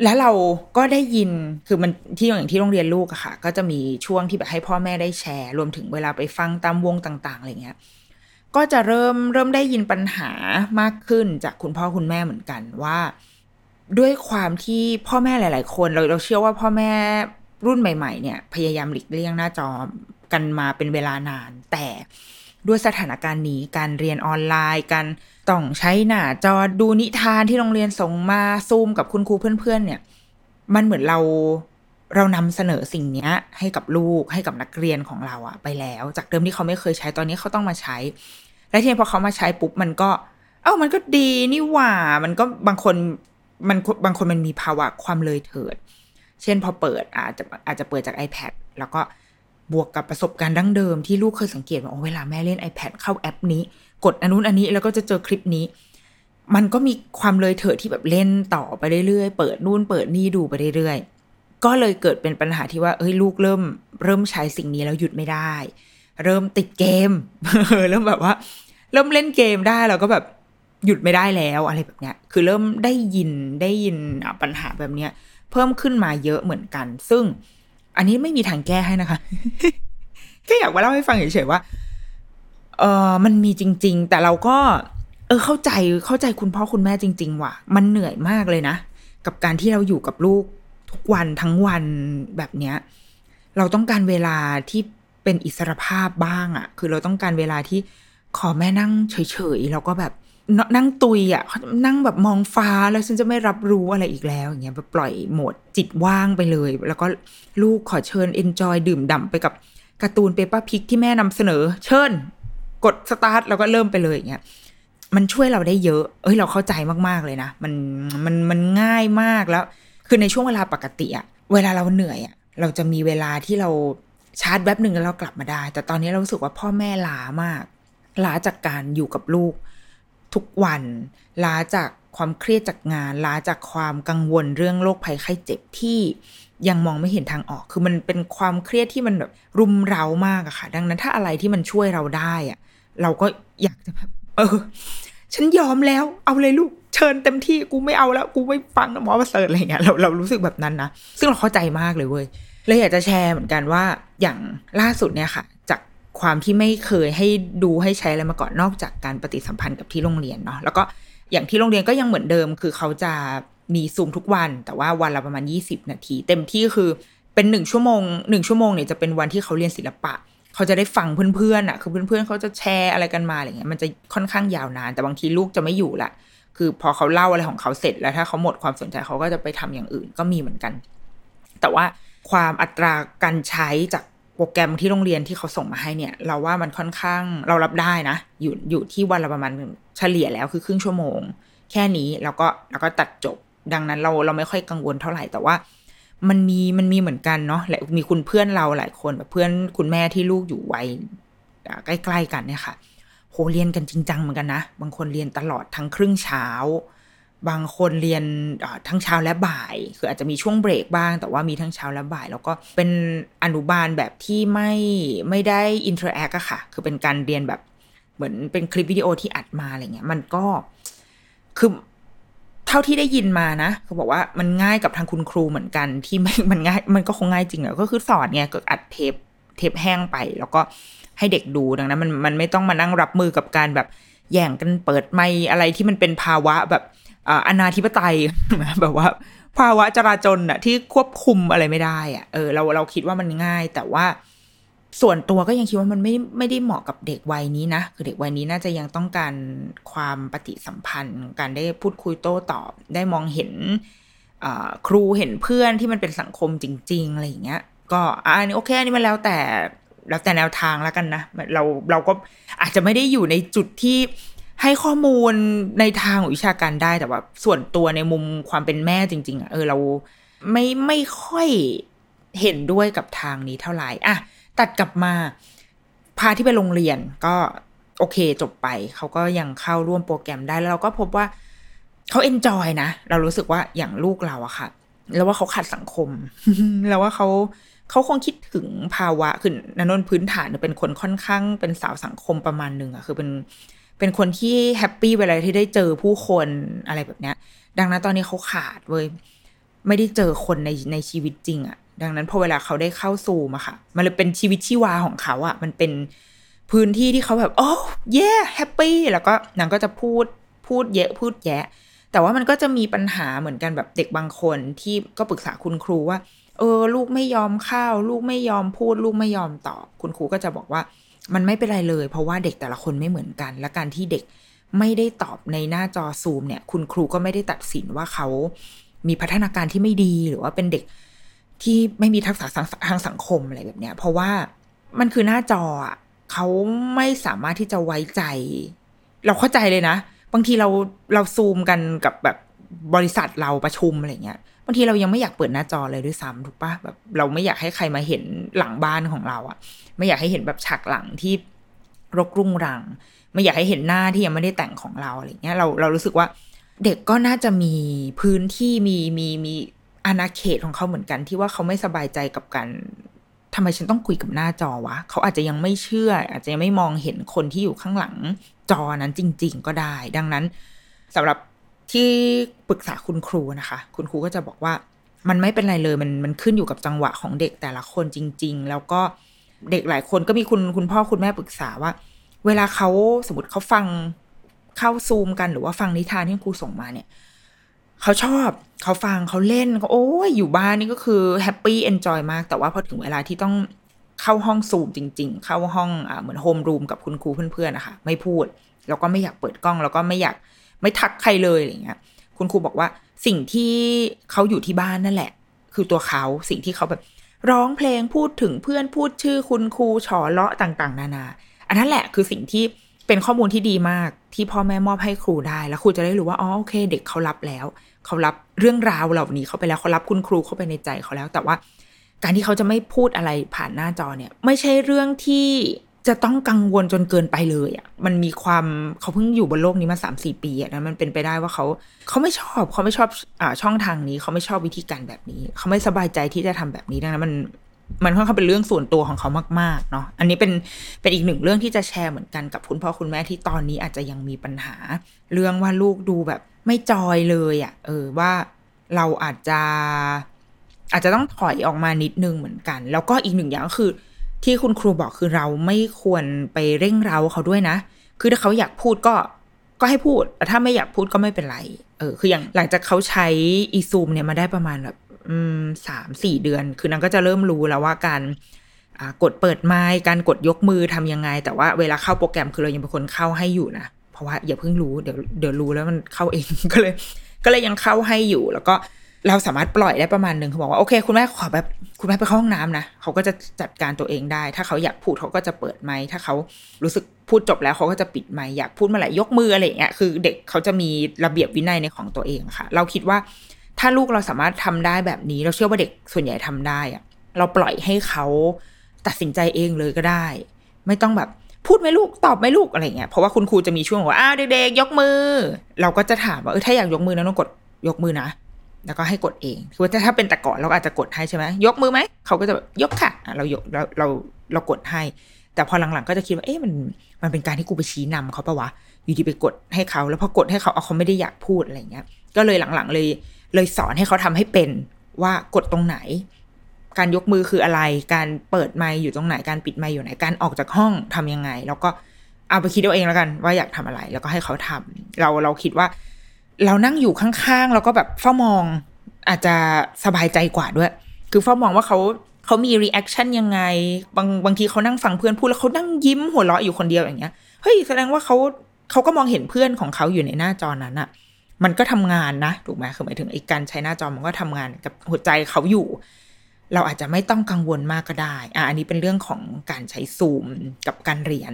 Speaker 2: แล้วเราก็ได้ยินคือมันที่อย่างที่โรงเรียนลูกอะค่ะ ก็จะมีช่วงที่แบบให้พ่อแม่ได้แชร์ รวมถึงเวลาไปฟังตามวงต่างๆอะไรเงี้ยก็จะเริ่มเริ่มได้ยินปัญหามากขึ้นจากคุณพ่อคุณแม่เหมือนกันว่า ด้วยความที่พ่อแม่หลาย ๆ คนเราเราเชื่อว่าพ่อแม่รุ่นใหม่ ๆ เนี่ย พยายามหลีกเลี่ยงหน้าจอกันมาเป็นเวลานาน แต่ด้วยสถานการณ์นี้การเรียนออนไลน์การต้องใช้หน้าจอดูนิทานที่โรงเรียนส่งมาซูมกับคุณครูเพื่อน ๆ เนี่ย มันเหมือนเราเรานำเสนอสิ่งนี้ให้กับลูกให้กับนักเรียนของเราอะไปแล้ว จากเดิมที่เขาไม่เคยใช้ตอนนี้เขาต้องมาใช้ และทีนี้พอเขามาใช้ปุ๊บมันก็ เอ้ามันก็ดีนี่หว่า มันก็บางคน มันบางคนมันมีภาวะความเลยเถิด เช่นพอเปิดอาจจะอาจจะเปิดจาก iPad แล้วก็บวกกับประสบการณ์ดั้งเดิมที่ลูกเคยสังเกตว่าเวลาแม่เล่น iPad เข้าแอปนี้ กดอันนู้นอันนี้แล้วก็จะเจอคลิปนี้ มันก็มีความเลยเถิดที่แบบเล่นต่อไปเรื่อยๆ เปิดนู่นเปิดนี่ดูไปเรื่อยๆ ก็เลยเกิดเป็นปัญหาที่ว่าเอ้ยลูกเริ่ม เริ่มใช้สิ่งนี้แล้วหยุดไม่ได้ เริ่มติดเกม เริ่มแบบว่า เริ่มเล่นเกมได้แล้วก็แบบ หยุดไม่ได้แล้วอะไรแบบเนี้ย คือเริ่มได้ยินได้ยินปัญหาแบบเนี้ย เพิ่มขึ้นมาเยอะเหมือนกัน ซึ่งอันนี้ไม่มีทางแก้ให้นะคะแค่อยากมาเล่าให้ฟังเฉยๆว่า เออมันมีจริง ๆ แต่เราก็ เออเข้าใจเข้าใจคุณพ่อคุณแม่จริง ๆ ว่ะ มันเหนื่อยมากเลยนะ กับการที่เราอยู่กับลูกทุกวันทั้งวันแบบเนี้ย เราต้องการเวลาที่เป็นอิสรภาพบ้างอะ่ะ คือเราต้องการเวลาที่ขอแม่นั่งเฉยๆแล้วก็แบบ นั่งตุยอะ่ะนั่งแบบมองฟ้าแล้วฉันจะไม่รับรู้อะไรอีกแล้วอย่างเงี้ยแบบปล่อยโหมดจิตว่างไปเลย แล้วก็ลูกขอเชิญ enjoy ดื่มด่ำไปกับการ์ตูน Peppa Pig ที่แม่นำเสนอ เชิญ กดสตาร์ทแล้วก็เริ่มไปเลยอย่างเงี้ยมันช่วยเราได้เยอะ เอ้ยเราเข้าใจมากๆเลยนะ มันมันมันง่ายมากแล้ว คือในช่วงเวลาปกติอะเวลาเราเหนื่อยอะเราจะมีเวลาที่เราชาร์จแวบหนึ่งแล้วเรากลับมาได้ แต่ตอนนี้เราสึกว่าพ่อแม่ล้ามากล้าจากการอยู่กับลูก ทุกวันล้าจากความเครียดจากงานล้าจากความกังวลเรื่องโรคภัยไข้เจ็บที่ยังมองไม่เห็นทางออก คือมันเป็นความเครียดที่มันแบบรุมเร้ามากอะค่ะ ดังนั้นถ้าอะไรที่มันช่วยเราได้อะเราก็อยากจะแบบเออ ฉันยอมแล้ว เอาเลยลูกเชิญเต็มที่กูไม่เอาแล้ว กูไม่ฟังหมอประเสริฐอะไรเงี้ยเราเรารู้สึกแบบนั้นนะซึ่งเราเข้าใจมากเลยเว้ยเลยอยากจะแชร์เหมือนกันว่าอย่างล่าสุดเนี่ยค่ะ จาก ความที่ไม่เคยให้ดูให้ใช้อะไรมาก่อนนอกจากการปฏิสัมพันธ์กับที่โรงเรียนเนาะแล้วก็อย่างที่โรงเรียนก็ยังเหมือนเดิม คือเขาจะมีซูมทุกวัน แต่ว่าวันละประมาณ 20 นาที เต็มที่คือเป็นหนึ่งชั่วโมงหนึ่งชั่วโมงเนี่ยจะเป็นวันที่เขาเรียนศิลปะ เขาจะได้ฟังเพื่อนๆอะคือเพื่อนๆเขาจะแชร์อะไรกันมาอะไรเงี้ยมันจะค่อนข้างยาวนาน แต่บางทีลูกจะไม่อยู่ละคือพอเขาเล่าอะไรของเขาเสร็จแล้วถ้าเขาหมดความสนใจเขาก็จะไปทำอย่างอื่นก็มีเหมือนกัน แต่ว่าความอัตราการใช้จาก โปรแกรมที่โรงเรียนที่เขาส่งมาให้เนี่ย เราว่ามันค่อนข้างเรารับได้นะ อยู่อยู่ที่วันละประมาณเฉลี่ยแล้วคือครึ่งชั่วโมง แค่นี้แล้วก็แล้วก็ตัดจบ ดังนั้นเราเราไม่ค่อยกังวลเท่าไหร่แต่ว่า มันมีมันมีเหมือนกันเนาะและมีคุณเพื่อนเราหลายคนแบบเพื่อนคุณแม่ที่ลูกอยู่วัยใกล้ ๆ กันเนี่ยค่ะโหเรียนกันจริงจังเหมือนกันนะ บางคนเรียนตลอดทั้งครึ่งเช้า บางคนเรียนทั้งเช้าและบ่าย คืออาจจะมีช่วงเบรกบ้าง แต่ว่ามีทั้งเช้าและบ่าย แล้วก็เป็นอนุบาลแบบที่ไม่ไม่ได้ interact อะค่ะ คือเป็นการเรียนแบบเหมือนเป็นคลิปวิดีโอที่อัดมาอะไรเงี้ย มันก็คือเท่าที่ได้ยินมานะ เขาบอกว่ามันง่ายกับทางคุณครูเหมือนกันที่มันง่ายมันก็คงง่ายจริงแหละก็คือสอนไงก็อัดเทปเทปแห้งไป แล้วก็ให้เด็กดูดังนั้น มันมันไม่ต้องมานั่งรับมือกับการแบบแย่งกันเปิดไม่อะไรที่มันเป็นภาวะแบบ อนาธิปไตยแบบว่า ภาวะจราจนอะที่ควบคุมอะไรไม่ได้อะเออเราเราคิดว่ามันง่าย แต่ว่าส่วนตัวก็ยังคิดว่ามันไม่ไม่ได้เหมาะกับเด็กวัยนี้นะคือเด็กวัยนี้น่าจะยังต้องการความปฏิสัมพันธ์ การได้พูดคุยโต้ตอบ ได้มองเห็นครูเห็นเพื่อนที่มันเป็นสังคมจริง ๆ อะไรอย่างเงี้ย ก็อันนี้โอเคอันนี้มันแล้วแต่แล้วแต่แนวทางแล้วกันนะ เราเราก็อาจจะไม่ได้อยู่ในจุดที่ ให้ข้อมูลในทางวิชาการได้แต่ว่าส่วนตัวในมุมความเป็นแม่จริง ๆอะเออเราไม่ไม่ค่อยเห็นด้วยกับทางนี้เท่าไหร่อะตัดกลับมาพาที่ไปโรงเรียนก็โอเคจบไป เขาก็ยังเข้าร่วมโปรแกรมได้แล้วเราก็พบว่าเขา enjoy นะ เรารู้สึกว่าอย่างลูกเราอะค่ะ แล้วว่าเขาขาดสังคม แล้วว่าเขาเขาคงคิดถึงภาวะคือนนนพื้นฐานเป็นคนค่อนข้างเป็นสาวสังคมประมาณหนึ่งอะคือเป็น เป็นคนที่ happy เวลาที่ได้เจอผู้คนอะไรแบบเนี้ย ดังนั้นตอนนี้เขาขาดเว้ยไม่ได้เจอคนในในชีวิตจริงอะดังนั้นพอเวลาเขาได้เข้าซูมอะค่ะ มันเลยเป็นชีวิตชีวาของเขาอะมันเป็นพื้นที่ที่เขาแบบโอ้เย่แฮปปี้แล้วก็นางก็จะพูดพูดเยอะพูดแยะ แต่ว่ามันก็จะมีปัญหาเหมือนกันแบบเด็กบางคนที่ก็ปรึกษาคุณครูว่า เออ ลูกไม่ยอมเข้า ลูกไม่ยอมพูด ลูกไม่ยอมตอบ คุณครูก็จะบอกว่า มันไม่เป็นไรเลย เพราะว่าเด็กแต่ละคนไม่เหมือนกัน และการที่เด็กไม่ได้ตอบในหน้าจอซูมเนี่ย คุณครูก็ไม่ได้ตัดสินว่าเขามีพัฒนาการที่ไม่ดีหรือว่าเป็นเด็กที่ไม่มีทักษะทางสังคมอะไรแบบเนี้ย เพราะว่ามันคือหน้าจออะเขาไม่สามารถที่จะไว้ใจ เราเข้าใจเลยนะ บางทีเราเราซูมกันกับแบบ บริษัทเราประชุมอะไรเงี้ยบางทีเรายังไม่อยากเปิดหน้าจอเลยด้วยซ้ำถูกปะแบบเราไม่อยากให้ใครมาเห็นหลังบ้านของเราอะไม่อยากให้เห็นแบบฉากหลังที่รกรุ่งรัง ไม่อยากให้เห็นหน้าที่ยังไม่ได้แต่งของเราอะไรเงี้ยเราเรารู้สึกว่าเด็กก็น่าจะมีพื้นที่มีมีมีอาณาเขตของเขาเหมือนกันที่ว่าเขาไม่สบายใจกับการทำไมฉันต้องคุยกับหน้าจอวะ เขาอาจจะยังไม่เชื่อ อาจจะยังไม่มองเห็นคนที่อยู่ข้างหลังจอนั้นจริง ๆ ก็ได้ ดังนั้นสำหรับ ที่ปรึกษาคุณครูนะคะ คุณครูก็จะบอกว่ามันไม่เป็นไรเลยมันมันขึ้นอยู่กับจังหวะของเด็กแต่ละคนจริง ๆ แล้วก็เด็กหลายคนก็มีคุณคุณพ่อคุณแม่ปรึกษาว่า เวลาเขาสมมติเขาฟังเข้าซูมกันหรือว่าฟังนิทานที่ครูส่งมาเนี่ยเขาชอบเขาฟังเขาเล่นเขาโอ้ยอยู่บ้านนี่ก็คือ happy enjoy มาก แต่ว่าพอถึงเวลาที่ต้องเข้าห้องซูมจริง ๆ เข้าห้องอเหมือนโฮมรูมกับคุณครูเพื่อนๆนะคะไม่พูด แล้วก็ไม่อยากเปิดกล้อง แล้วก็ไม่อยาก ไม่ทักใครเลยอะไรเงี้ยคุณครูบอกว่าสิ่งที่เขาอยู่ที่บ้านนั่นแหละ คือตัวเขาสิ่งที่เขาแบบร้องเพลงพูดถึงเพื่อนพูดชื่อคุณครูฉอเลาะต่าง ๆ นานา อันนั้นแหละคือสิ่งที่เป็นข้อมูลที่ดีมากที่พ่อแม่มอบให้ครูได้ แล้วครูจะได้รู้ว่าอ๋อโอเค เด็กเขารับแล้ว เขารับเรื่องราวเหล่านี้เข้าไปแล้วเขารับคุณครูเข้าไปในใจเขาแล้ว แต่ว่า การที่เขาจะไม่พูดอะไรผ่านหน้าจอเนี่ย ไม่ใช่เรื่องที่ จะต้องกังวลจนเกินไปเลยอะ่ะ มันมีความเขาเพิ่งอยู่บนโลกนี้มาสามสี่ปีอะ่ะนะมันเป็นไปได้ว่าเขาเขาไม่ชอบเขาไม่ชอบอ่าช่องทางนี้เขาไม่ชอบวิธีการแบบนี้ เขาไม่สบายใจที่จะทำแบบนี้ดังนั้นมันมันค่อนข้างเป็นเรื่องส่วนตัวของเขามากๆเนาะ อันนี้เป็นเป็นอีกหนึ่งเรื่องที่จะแชร์เหมือนกันกับคุณพ่อคุณแม่ที่ตอนนี้อาจจะยังมีปัญหา เรื่องว่าลูกดูแบบไม่จอยเลยอะ่ะ เออว่าเราอาจจะอาจจะต้องถอยออกมานิดนึงเหมือนกัน แล้วก็อีกหนึ่งอย่างก็คือ ที่คุณครูบอกคือเราไม่ควรไปเร่งเร้าเขาด้วยนะ คือถ้าเขาอยากพูดก็ก็ให้พูดแต่ถ้าไม่อยากพูดก็ไม่เป็นไร เออ คืออย่างหลังจากเขาใช้อีซูมเนี่ยมาได้ประมาณแบบอืมสามสี่เดือน คือนางก็จะเริ่มรู้แล้วว่าการกดเปิดไมค์การกดยกมือทำยังไง แต่ว่าเวลาเข้าโปรแกรมคือเรายังเป็นคนเข้าให้อยู่นะ เพราะว่าอย่าเพิ่งรู้เดี๋ยวเดี๋ยวรู้แล้วมันเข้าเองก็เลย ก็เลยยังเข้าให้อยู่แล้วก็ เราสามารถปล่อยได้ประมาณหนึ่งเขาบอกว่าโอเค คุณแม่ขอแบบคุณแม่ไปเข้าห้องน้ำนะเขาก็จะจัดการตัวเองได้ ถ้าเขาอยากพูดเขาก็จะเปิดไมค์ถ้าเขารู้สึกพูดจบแล้วเขาก็จะปิดไมค์อยากพูดเมื่อไหร่ยกมืออะไรอย่างเงี้ยคือเด็กเขาจะมีระเบียบวินัยในของตัวเองค่ะ เราคิดว่าถ้าลูกเราสามารถทำได้แบบนี้ เราเชื่อว่าเด็กส่วนใหญ่ทำได้อะเราปล่อยให้เขาตัดสินใจเองเลยก็ได้ ไม่ต้องแบบพูดไหมลูกตอบไหมลูกอะไรเงี้ยเพราะว่าคุณครูจะมีช่วงว่าอ้าวเด็กๆยกมือ เราก็จะถามว่าเออถ้าอยากยกมือนะต้องกดยกมือนะ แล้วก็ให้กดเองคือว่าถ้าเป็นแต่ก่อนเราอาจจะกดให้ใช่ไหมยกมือไหมเขาก็จะแบบยกค่ะเรายกเราเราเรากดให้ แต่พอหลังๆก็จะคิดว่าเอ๊ะมันมันเป็นการที่กูไปชี้นำเขาปะวะอยู่ดีไปกดให้เขา แล้วพอกดให้เขาเอาเขาไม่ได้อยากพูดอะไรเงี้ย ก็เลยหลังๆเลย เลยสอนให้เขาทำให้เป็นว่ากดตรงไหน การยกมือคืออะไร การเปิดไมค์อยู่ตรงไหนการปิดไมค์อยู่ไหนการออกจากห้องทํำยังไง แล้วก็เอาไปคิดเอาเองแล้วกัน ว่าอยากทำอะไร แล้วก็ให้เขาทำเราเราคิดว่า เรานั่งอยู่ข้างๆแล้วก็แบบเฝ้ามองอาจจะสบายใจกว่าด้วย คือเฝ้ามองว่าเขาเขามี reaction ยังไง บางบางทีเขานั่งฟังเพื่อนพูดแล้วเขานั่งยิ้มหัวเราะอยู่คนเดียวอย่างเงี้ย เฮ้ยแสดงว่าเขาเขาก็มองเห็นเพื่อนของเขาอยู่ในหน้าจอนั้นอะมันก็ทำงานนะถูกไหมคือหมายถึงไอ้การใช้หน้าจอมันก็ทำงานกับหัวใจเขาอยู่ เราอาจจะไม่ต้องกังวลมากก็ได้ อะอันนี้เป็นเรื่องของการใช้ซูมกับการเรียน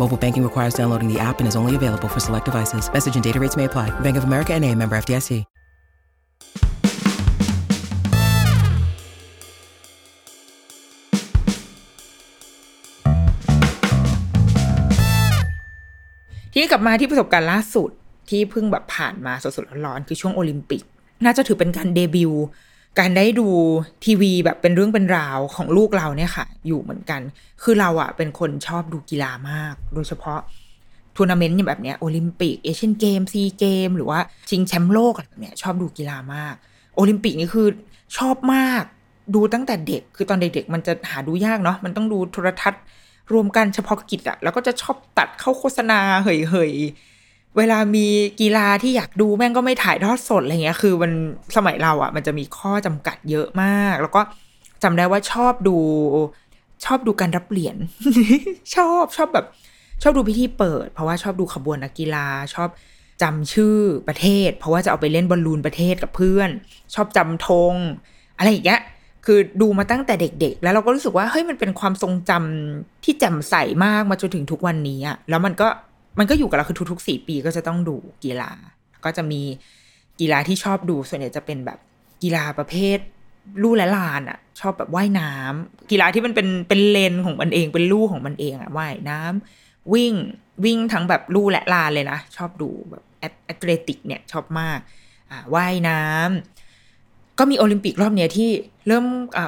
Speaker 3: Mobile banking requires downloading the app and is only available for select devices. Message and data rates may apply. Bank of America and a member FDIC.
Speaker 2: ทีนี้กลับมาที่ประสบการณ์ล่าสุดที่เพิ่งแบบผ่านมาสดๆร้อนๆคือช่วงโอลิมปิก น่าจะถือเป็นการเดบิวต์ การได้ดูทีวีแบบเป็นเรื่องเป็นราวของลูกเราเนี่ยค่ะ อยู่เหมือนกัน คือเราอะเป็นคนชอบดูกีฬามาก โดยเฉพาะทัวร์นาเมนต์อย่างแบบเนี้ยโอลิมปิก Asian Games SEA Games หรือว่าชิงแชมป์โลกอะไรแบบเนี้ยชอบดูกีฬามาก โอลิมปิกนี่คือชอบมากดูตั้งแต่เด็ก คือตอนเด็กๆมันจะหาดูยากเนาะมันต้องดูโทรทัศน์รวมกันเฉพาะกิจอะแล้วก็จะชอบตัดเข้าโฆษณาเฮยๆ เวลามีกีฬาที่อยากดูแม่งก็ไม่ถ่ายทอดสดอะไรเงี้ย คือมันสมัยเราอะมันจะมีข้อจำกัดเยอะมาก แล้วก็จำได้ว่าชอบดูชอบดูการรับเหรียญชอบชอบแบบ ชอบดูพิธีเปิด เพราะว่าชอบดูขบวนนักกีฬา ชอบจำชื่อประเทศ เพราะว่าจะเอาไปเล่นบอลลูนประเทศกับเพื่อน ชอบจำธงอะไรอย่างเงี้ยคือดูมาตั้งแต่เด็ก ๆ แล้วเราก็รู้สึกว่าเฮ้ยมันเป็นความทรงจำที่แจ่มใสมากมาจนถึงทุกวันนี้อะแล้วมันก็ มันก็อยู่กับเราคือทุกๆสี่ปีก็จะต้องดูกีฬา ก็จะมีกีฬาที่ชอบดูส่วนใหญ่จะเป็นแบบกีฬาประเภทลู่และลานอะชอบแบบว่ายน้ำกีฬาที่มันเป็นเป็นเลนของมันเองเป็นลู่ของมันเองอะว่ายน้ำวิ่งวิ่งทั้งแบบลู่และลานเลยนะ ชอบดูแบบ athletic เนี่ยชอบมากอ่าว่ายน้ำก็มีโอลิมปิกรอบเนี้ยที่เริ่ม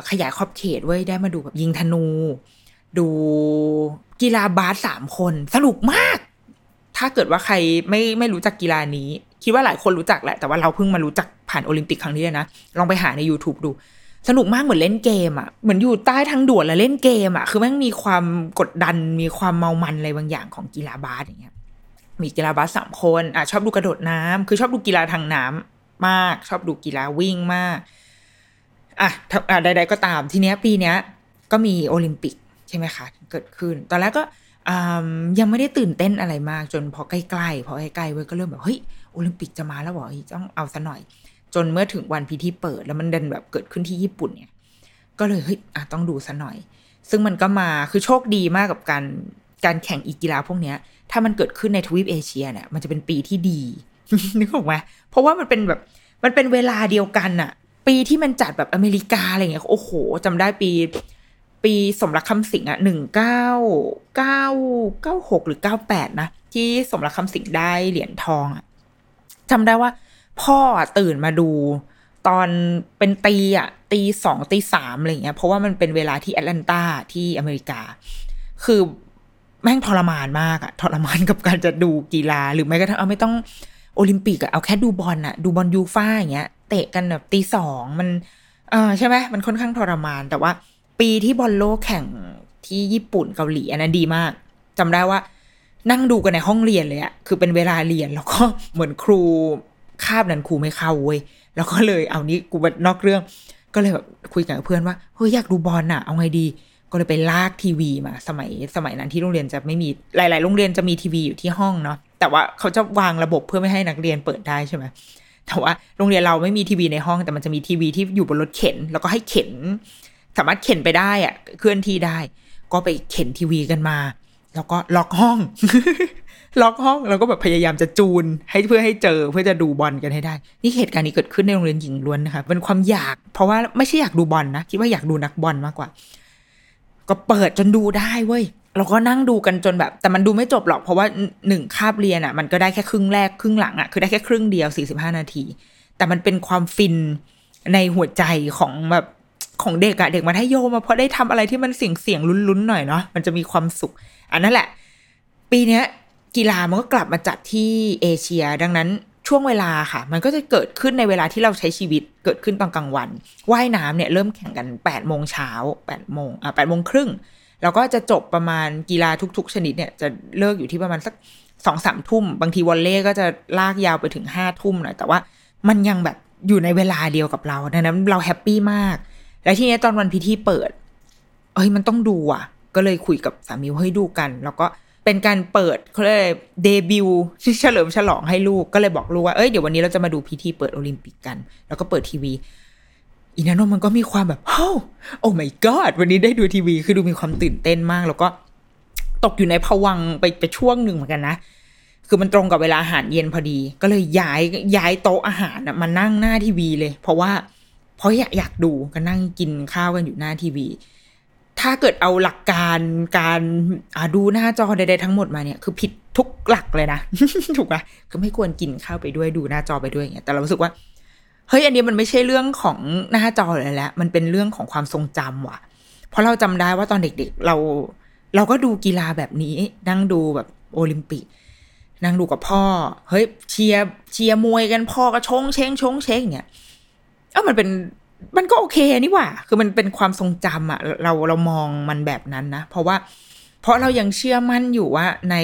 Speaker 2: ขยายขอบเขตไว้ได้มาดูแบบยิงธนู ดูกีฬาบาสสามคนสนุกมาก ถ้าเกิดว่าใครไม่ไม่รู้จักกีฬานี้ คิดว่าหลายคนรู้จักแหละแต่ว่าเราเพิ่งมารู้จักผ่านโอลิมปิกครั้งนี้เลยนะลองไปหาใน YouTube ดู สนุกมากเหมือนเล่นเกมอะ่ะเหมือนอยู่ใต้ทางด่วนแล้วเล่นเกมอะ่ะคือมันมีความกดดันมีความเมามันอะไรบางอย่างของกีฬาบาสอย่างเงี้ยมีกีฬาบาสสามคนอะชอบดูกระโดดน้ำคือชอบดูกีฬาทางน้ำมาก ชอบดูกีฬาวิ่งมากอะใด ๆ ก็ตามทีเนี้ยปีเนี้ยก็มีโอลิมปิกใช่ไหมคะ เกิดขึ้น ตอนแรกก็ ยังไม่ได้ตื่นเต้นอะไรมากจนพอใกล้ๆพอใกล้ๆเว้ยก็เริ่มแบบเฮ้ยโอลิมปิกจะมาแล้วบอต้องเอาซะหน่อย จนเมื่อถึงวันพิธีเปิด แล้วมันเดินแบบเกิดขึ้นที่ญี่ปุ่นเนี่ย ก็เลยเฮ้ยอะต้องดูซะหน่อย ซึ่งมันก็มาคือโชคดีมากกับการการแข่งอีกีฬาพวกเนี้ย ถ้ามันเกิดขึ้นในทวีปเอเชียเนี่ยมันจะเป็นปีที่ดีนึกออกไหมเพราะว่ามันเป็นแบบมันเป็นเวลาเดียวกันอะปีที่มันจัดแบบอเมริกาอะไรเงี้ยโอ้โหจำได้ปี ปีสมรักคำสิงอะหนึ่งเก้าเก้าเก้าหกหรือเก้าแปดนะ ที่สมรักคำสิงได้เหรียญทองอะจำได้ว่า พ่อตื่นมาดู ตอนเป็นตีอะ ตีสองตีสามอะไรเงี้ยเพราะว่ามันเป็นเวลาที่แอตแลนตาที่อเมริกา คือแม่งทรมานมากอะทรมานกับการจะดูกีฬาหรือแม้กระทั่งเอาไม่ต้องโอลิมปิกอะเอาแค่ดูบอลอะดูบอลยูฟ่าอย่างเงี้ย เตะกันแบบตีสองมันเออใช่ไหมมันค่อนข้างทรมานแต่ว่า ปีที่บอลโลกแข่งที่ญี่ปุ่นเกาหลีอันนั้นดีมากจำได้ว่า นั่งดูกันในห้องเรียนเลยอะคือเป็นเวลาเรียนแล้วก็เหมือนครูคาบนั้นครูไม่เข้าเว้ยแล้วก็เลยเอานี้กูนอกเรื่อง ก็เลยแบบคุยกับเพื่อนว่าเฮ้ยอยากดูบอลอะเอาไงดีก็เลยไปลากทีวีมา สมัยสมัยนั้นที่โรงเรียนจะไม่มีหลาย ๆ โรงเรียนจะมีทีวีอยู่ที่ห้องเนาะแต่ว่าเขาจะวางระบบเพื่อไม่ให้นักเรียนเปิดได้ใช่ไหมแต่ว่าโรงเรียนเราไม่มีทีวีในห้องแต่มันจะมีทีวีที่อยู่บนรถเข็น แล้วก็ให้เข็น สามารถเข็นไปได้อะเคลื่อนที่ได้ ก็ไปเข็นทีวีกันมา แล้วก็ล็อกห้อง ล็อกห้องแล้วก็แบบพยายามจะจูน ให้เพื่อให้เจอเพื่อจะดูบอลกันให้ได้ นี่เหตุการณ์นี้เกิดขึ้นในโรงเรียนหญิงล้วนนะคะเป็นความอยาก เพราะว่าไม่ใช่อยากดูบอลนะคิดว่าอยากดูนักบอลมากกว่า ก็เปิดจนดูได้เว้ยเราก็นั่งดูกันจนแบบ แต่มันดูไม่จบหรอกเพราะว่าหนึ่งคาบเรียนอะ่ะ มันก็ได้แค่ครึ่งแรกครึ่งหลังอะ่ะคือได้แค่ครึ่งเดียวสี่สิบห้านาที แต่มันเป็นความฟินในหัวใจของแบบ ของเด็กอะเด็กมัธยมมาเพราะได้ทำอะไรที่มันเสี่ยงเสี่ยงลุ้นๆหน่อยเนาะมันจะมีความสุข อันนั้นแหละ ปีเนี้ยกีฬามันก็กลับมาจัดที่เอเชีย ดังนั้นช่วงเวลาค่ะ มันก็จะเกิดขึ้นในเวลาที่เราใช้ชีวิตเกิดขึ้นตอนกลางวันว่ายน้ำเนี่ยเริ่มแข่งกัน8ปดโมงเช้า8ปดโมงอะแปดโมงครึ่งแล้วก็จะจบประมาณกีฬาทุก ๆ ชนิดเนี่ยจะเลิกอยู่ที่ประมาณสักสองสามทุ่ม บางทีวอลเล่ก็จะลากยาวไปถึงห้าทุ่มหน่อยแต่ว่ามันยังแบบอยู่ในเวลาเดียวกับเราดังนั้นเราแฮปปี้มาก แล้วทีนี้ตอนวันพิธีเปิดเอ้ยมันต้องดูอะ ก็เลยคุยกับสามีให้ดูกัน แล้วก็เป็นการเปิดเขาเรียกเดบิวเฉลิมฉลองให้ลูกก็เลยบอกลูกว่าเอ้ยเดี๋ยววันนี้เราจะมาดูพิธีเปิดโอลิมปิกกัน แล้วก็เปิดทีวีอีนันนมันก็มีความแบบโอ้โอ้ my god วันนี้ได้ดูทีวี คือดูมีความตื่นเต้นมาก แล้วก็ตกอยู่ในผวังไปไปช่วงหนึ่งเหมือนกันนะ คือมันตรงกับเวลาอาหารเย็นพอดี ก็เลยย้ายย้ายโต๊ะอาหารมานั่งหน้าทีวีเลย เพราะว่า เพราะอยากอยากดูก็นั่งกินข้าวกันอยู่หน้าทีวี ถ้าเกิดเอาหลักการการดูหน้าจอใดๆทั้งหมดมาเนี่ยคือผิดทุกหลักเลยนะถูกปะก็ไม่ควรกินข้าวไปด้วยดูหน้าจอไปด้วยอย่างเงี้ยแต่เรารู้สึกว่าเฮ้ยอันนี้มันไม่ใช่เรื่องของหน้าจอเลยแล้วมันเป็นเรื่องของความทรงจำว่ะ เพราะเราจำได้ว่าตอนเด็กๆ เรา เราก็ดูกีฬาแบบนี้นั่งดูแบบโอลิมปิกนั่งดูกับพ่อ เฮ้ยเชียร์เชียร์มวยกันพ่อก็ชงเชงชงเชงเงี้ย เออมันเป็นมันก็โอเคนี่ว่า คือมันเป็นความทรงจำอะเราเรามองมันแบบนั้นนะ เพราะว่า เพราะเรายังเชื่อมั่นอยู่ว่าใน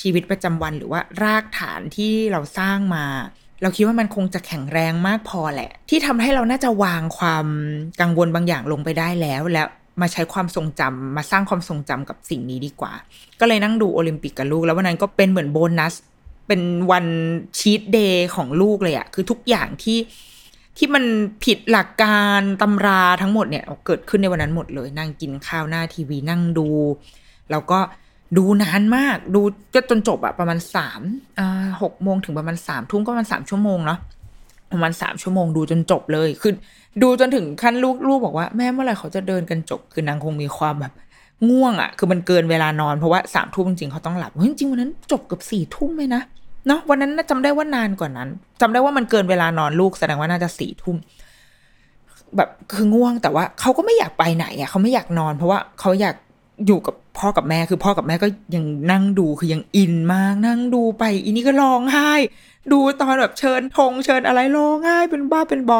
Speaker 2: ชีวิตประจำวันหรือว่ารากฐานที่เราสร้างมา เราคิดว่ามันคงจะแข็งแรงมากพอแหละ ที่ทำให้เราน่าจะวางความกังวลบางอย่างลงไปได้แล้วแล้วมาใช้ความทรงจำมาสร้างความทรงจำกับสิ่งนี้ดีกว่า ก็เลยนั่งดูโอลิมปิกกับลูก แล้ววันนั้นก็เป็นเหมือนโบนัส เป็นวันชีตเดย์ของลูกเลยอะคือทุกอย่างที่ ที่มันผิดหลักการตำราทั้งหมดเนี่ยเกิดขึ้นในวันนั้นหมดเลย นั่งกินข้าวหน้าทีวีนั่งดู แล้วก็ดูนานมาก ดูก็จนจบอะประมาณสามหกโมงถึงประมาณสามทุ่มก็ประมาณสามชั่วโมงเนาะประมาณสามชั่วโมงดูจนจบเลยคือดูจนถึงขั้นลูกลูกบอกว่าแม่เมื่อไหร่เขาจะเดินกันจบ คือนางคงมีความแบบง่วงอะคือมันเกินเวลานอนเพราะว่าสามทุ่มจริงๆเขาต้องหลับเฮ้ยจริงวันนั้นจบเกับสี่ทุ่มเลยนะ เนาะวันนั้นน่าจำได้ว่านานกว่านั้นจำได้ว่ามันเกินเวลานอนลูกแสดงว่าน่าจะสี่ทุ่มแบบคือง่วงแต่ว่าเขาก็ไม่อยากไปไหนอะเขาไม่อยากนอน เพราะว่าเขาอยากอยู่กับพ่อกับแม่คือพ่อกับแม่ก็ยังนั่งดูคือยังอินมาก นั่งดูไปอีนี่ก็ร้องไห้ ดูตอนแบบเชิญธงเชิญอะไรร้องไห้เป็นบ้าเป็นบอ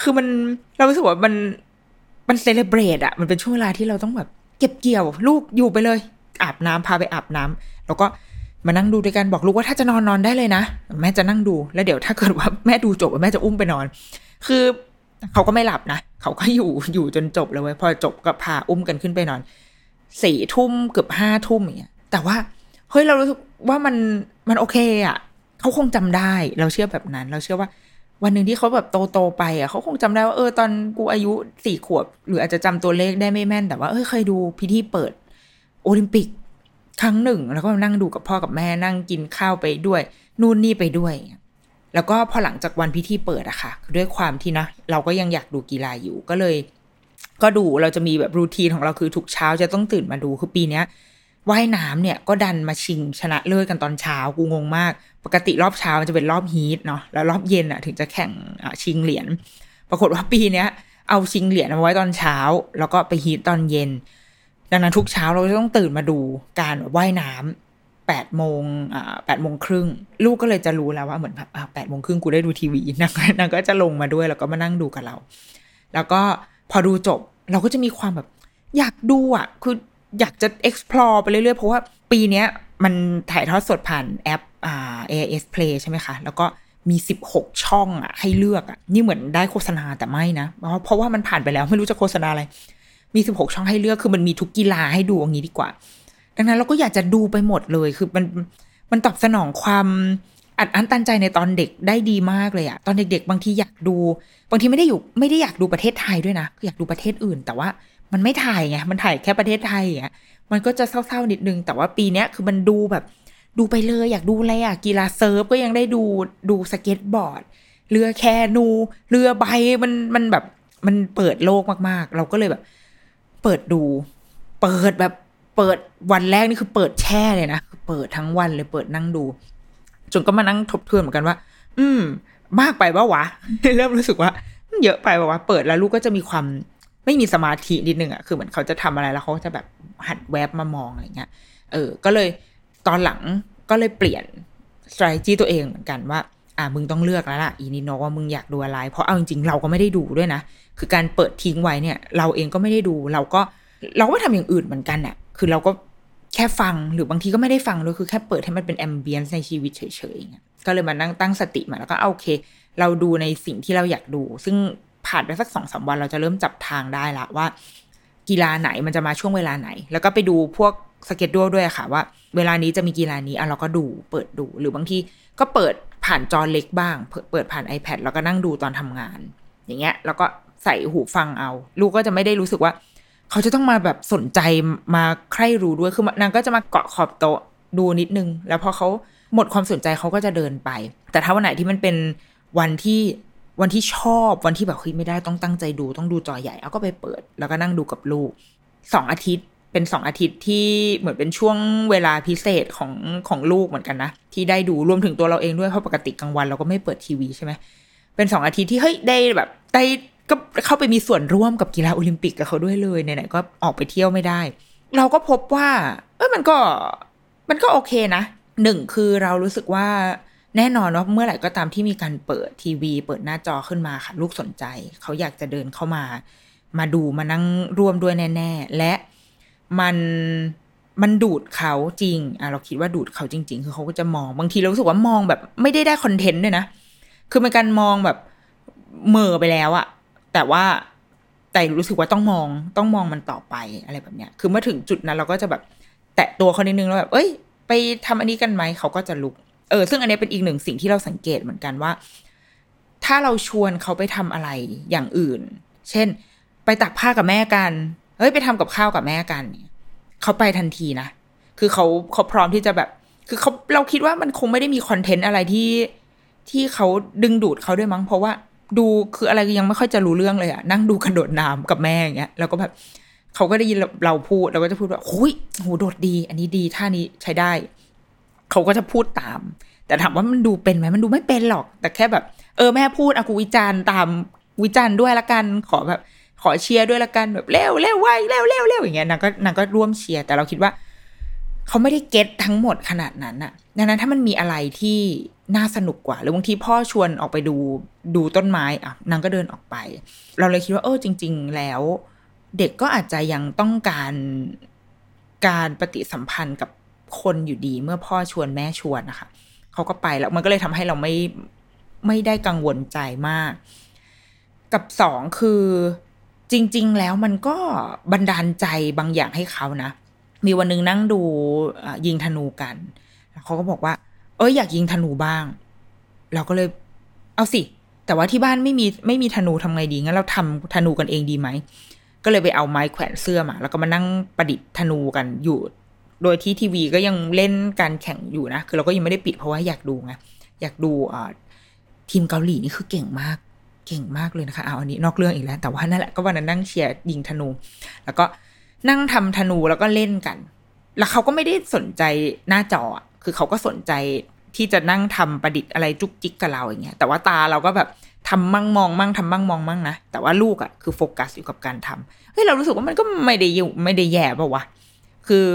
Speaker 2: คือมันเรารู้สึกว่ามันมันเซเลบรตอะมันเป็นช่วงเวลาที่เราต้องแบบ เก็บเกี่ยว ลูกอยู่ไปเลย อาบน้ำพาไปอาบน้ำแล้วก็ มานั่งดูด้วยกันบอกลูกว่าถ้าจะนอนนอนได้เลยนะ แม่จะนั่งดูแล้วเดี๋ยวถ้าเกิดว่าแม่ดูจบแม่จะอุ้มไปนอน คือเขาก็ไม่หลับนะเขาก็อยู่อยู่จนจบเลยเว้ยพอจบก็พาอุ้มกันขึ้นไปนอนสี่ทุ่มเกือบห้าทุ่มอย่างเงี้ยแต่ว่าเฮ้ยเรารู้สึกว่ามันมันโอเคอะ่ะเขาคงจำได้เราเชื่อแบบนั้น เราเชื่อว่า วันหนึ่งที่เขาแบบโตโตไปอะเขาคงจำได้ว่าเออตอนกูอายุสี่ขวบ หรืออาจจะจำตัวเลขได้ไม่แม่น แต่ว่าเออเคยดูพิธีเปิด โอลิมปิก ครั้งหนึ่ง แล้วก็นั่งดูกับพ่อกับแม่นั่งกินข้าวไปด้วย นู่นนี่ไปด้วย แล้วก็พอหลังจากวันพิธีเปิดอะค่ะ ด้วยความที่นะ เราก็ยังอยากดูกีฬาอยู่ก็เลย ก็ดูเราจะมีแบบรูทีนของเราคือทุกเช้าจะต้องตื่นมาดูคือปีเนี้ยว่ายน้ำเนี่ยก็ดันมาชิงชนะเลิศกันตอนเช้ากูงงมาก ปกติรอบเช้ามันจะเป็นรอบฮีทเนาะแล้วรอบเย็นอะถึงจะแข่งชิงเหรียญปรากฏว่าปีเนี้ยเอาชิงเหรียญมาไว้ตอนเช้า แล้วก็ไปฮีทตอนเย็น ดังนั้นทุกเช้าเราจะต้องตื่นมาดูการว่ายน้ำแปดโมงอ่าแปดโมงครึ่งลูกก็เลยจะรู้แล้วว่าเหมือนแบบแปดโมงครึ่งกูได้ดูทีวีนางนางก็จะลงมาด้วยแล้วก็มานั่งดูกับเรา แล้วก็พอดูจบเราก็จะมีความแบบอยากดูอะ คืออยากจะ explore ไปเรื่อยๆ เพราะว่าปีนี้มันถ่ายทอดสดผ่านแอปอ่า AIS Play ใช่ไหมคะ แล้วก็มี 16 ช่องอะให้เลือกอะ นี่เหมือนได้โฆษณาแต่ไม่นะ เพราะว่ามันผ่านไปแล้วไม่รู้จะโฆษณาอะไร มี 16 ช่องให้เลือกคือมันมีทุกกีฬาให้ดูอย่างนี้ดีกว่า ดังนั้นเราก็อยากจะดูไปหมดเลยคือมันมันตอบสนองความอัดอั้นตันใจในตอนเด็กได้ดีมากเลยอะตอนเด็ก ๆ บางทีอยากดู บางทีไม่ได้อยู่ไม่ได้อยากดูประเทศไทยด้วยนะคืออยากดูประเทศอื่น แต่ว่ามันไม่ถ่ายไงมันถ่ายแค่ประเทศไทยอะมันก็จะเศร้าๆนิดนึง แต่ว่าปีนี้คือมันดูแบบดูไปเลยอยากดูอะไรอะกีฬา surf ก็ยังได้ดูดูสเก็ตบอร์ดเรือแคนู เรือใบมันมันแบบมันเปิดโลกมากๆ เราก็เลยแบบ เปิดดู เปิดแบบเปิดวันแรกนี่คือเปิดแช่เลยนะเปิดทั้งวันเลยเปิดนั่งดู จนก็มานั่งทบทวนเหมือนกันว่า อืม มากไปว่าวะ เริ่มรู้สึกว่า เยอะไปว่าวะ เปิดแล้วลูกก็จะมีความไม่มีสมาธินิดนึงอะคือเหมือนเขาจะทำอะไรแล้วเขาจะแบบหัดแวบมามองอะไรเงี้ย เออ ก็เลยตอนหลังก็เลยเปลี่ยน strategy ตัวเองเหมือนกันว่า อ่ามึงต้องเลือกแล้วล่ะอีนิโนว่ามึงอยากดูอะไร เพราะเอาจริงๆเราก็ไม่ได้ดูด้วยนะ คือการเปิดทิ้งไว้เนี่ย เราเองก็ไม่ได้ดูเราก็เราก็ทำอย่างอื่นเหมือนกันอะคือเราก็แค่ฟังหรือบางทีก็ไม่ได้ฟังด้วยคือแค่เปิดให้มันเป็น ambience ในชีวิตเฉยๆก็เลยมานั่งตั้งสติมาแล้วก็โอเค เราดูในสิ่งที่เราอยากดู ซึ่งผ่านไปสักสองสามวันเราจะเริ่มจับทางได้ละว่า กีฬาไหนมันจะมาช่วงเวลาไหน แล้วก็ไปดูพวก schedule ด้วยค่ะว่า เวลานี้จะมีกีฬานี้อะเราก็ดูเปิดดูหรือบางที ก็เปิดผ่านจอเล็กบ้าง เปิดผ่าน iPad แล้วก็นั่งดูตอนทำงาน อย่างเงี้ย แล้วก็ใส่หูฟังเอา ลูกก็จะไม่ได้รู้สึกว่า เขาจะต้องมาแบบสนใจมาใคร่รู้ด้วย คือนางก็จะมาเกาะขอบโต๊ะดูนิดนึง แล้วพอเขาหมดความสนใจเขาก็จะเดินไป แต่ถ้าวันไหนที่มันเป็นวันที่วันที่ชอบวันที่แบบเฮ้ยไม่ได้ต้องตั้งใจดูต้องดูจอใหญ่เอาก็ไปเปิด แล้วก็นั่งดูกับลูกสองอาทิตย์ เป็นสองอาทิตย์ที่เหมือนเป็นช่วงเวลาพิเศษของของลูกเหมือนกันนะ ที่ได้ดูรวมถึงตัวเราเองด้วยเพราะปกติกลางวันเราก็ไม่เปิดทีวีใช่ไหมเป็นสองอาทิตย์ที่เฮ้ยได้แบบได้ก็เข้าไปมีส่วนร่วมกับกีฬาโอลิมปิกกับเขาด้วยเลยไหนๆก็ออกไปเที่ยวไม่ได้ เราก็พบว่าเออมันก็มันก็โอเคนะหนึ่งคือเรารู้สึกว่าแน่นอนว่าเมื่อไหร่ก็ตามที่มีการเปิดทีวี เปิดหน้าจอขึ้นมาค่ะ ลูกสนใจ เขาอยากจะเดินเข้ามา มาดูมานั่งร่วมด้วยแน่ ๆ และ มันมันดูดเขาจริงอะเราคิดว่าดูดเขาจริง ๆ คือเขาก็จะมองบางทีเรารู้สึกว่ามองแบบ ไม่ได้ได้คอนเทนต์ด้วยนะ คือเป็นการมองแบบเมอไปแล้วอะแต่ว่าแต่รู้สึกว่าต้องมองต้องมองมันต่อไปอะไรแบบเนี้ย คือเมื่อถึงจุดนั้นเราก็จะแบบ แตะตัวเขานิดนึงแล้วแบบเอ้ย ไปทำอันนี้กันไหมเขาก็จะลุกเออซึ่งอันนี้เป็นอีกหนึ่งสิ่งที่เราสังเกตเหมือนกันว่า ถ้าเราชวนเขาไปทำอะไรอย่างอื่น เช่น ไปตักผ้ากับแม่กัน เฮ้ยไปทำกับข้าวกับแม่กันเขาไปทันทีนะ คือเขาเขาพร้อมที่จะแบบ คือเขาเราคิดว่ามันคงไม่ได้มีคอนเทนต์อะไรที่ที่เขาดึงดูดเขาด้วยมั้ง เพราะว่าดูคืออะไรยังไม่ค่อยจะรู้เรื่องเลยอะนั่งดูกระโดดน้ำกับแม่อย่างเงี้ยแล้วก็แบบเขาก็ได้ยินเราพูดเราก็จะพูดว่าโอ้ยโหโดดดี อันนี้ดีท่านี้ใช้ได้ เขาก็จะพูดตาม แต่ถามว่ามันดูเป็นไหมมันดูไม่เป็นหรอก แต่แค่แบบ เออแม่พูดอากูวิจารณ์ตามวิจารณ์ด้วยละกันขอแบบ อเชียร์ด้วยละกันแบบเร็วเร็วไวเร็วเร็วเร็วอย่างเงี้ยนางก็นางก็ร่วมเชียร์แต่เราคิดว่าเขาไม่ได้เก็ตทั้งหมดขนาดนั้นอะดังนั้นถ้ามันมีอะไรที่น่าสนุกกว่า หรือบางทีพ่อชวนออกไปดูดูต้นไม้อะนางก็เดินออกไป เราเลยคิดว่าเออจริง ๆ แล้ว เด็กก็อาจจะยังต้องการการปฏิสัมพันธ์กับคนอยู่ดีเมื่อพ่อชวนแม่ชวนนะคะเขาก็ไปแล้วมันก็เลยทำให้เราไม่ไม่ได้กังวลใจมาก กับสองคือ จริง ๆ แล้วมันก็บันดาลใจบางอย่างให้เขานะ มีวันนึงนั่งดูยิงธนูกันเขาก็บอกว่า เอ้ยอยากยิงธนูบ้าง เราก็เลยเอาสิ แต่ว่าที่บ้านไม่มีไม่มีธนูทำไงดีงั้นเราทำธนูกันเองดีไหมก็เลยไปเอาไม้แขวนเสื้อมา แล้วก็มานั่งประดิษฐ์ธนูกันอยู่ โดยที่ทีวีก็ยังเล่นการแข่งอยู่นะ คือเราก็ยังไม่ได้ปิดเพราะว่าอยากดูไงอยากดูทีมเกาหลีนี่คือเก่งมาก เก่งมากเลยนะคะเอาอันนี้นอกเรื่องอีกแล้ว แต่ว่านั่นแหละก็วันนั้นนั่งเชียร์ยิงธนู แล้วก็นั่งทำธนูแล้วก็เล่นกัน แล้วเขาก็ไม่ได้สนใจหน้าจอคือเขาก็สนใจที่จะนั่งทำประดิษฐ์อะไรจุกจิกกับเราอย่างเงี้ยแต่ว่าตาเราก็แบบทำมั่งมองมั่งทำมั่งมองมั่งนะแต่ว่าลูกอะ่ะคือโฟกัสอยู่กับการทำเฮ้ยเรารู้สึกว่ามันก็ไม่ได้อยู่ไม่ได้แย่ป่าวะคือ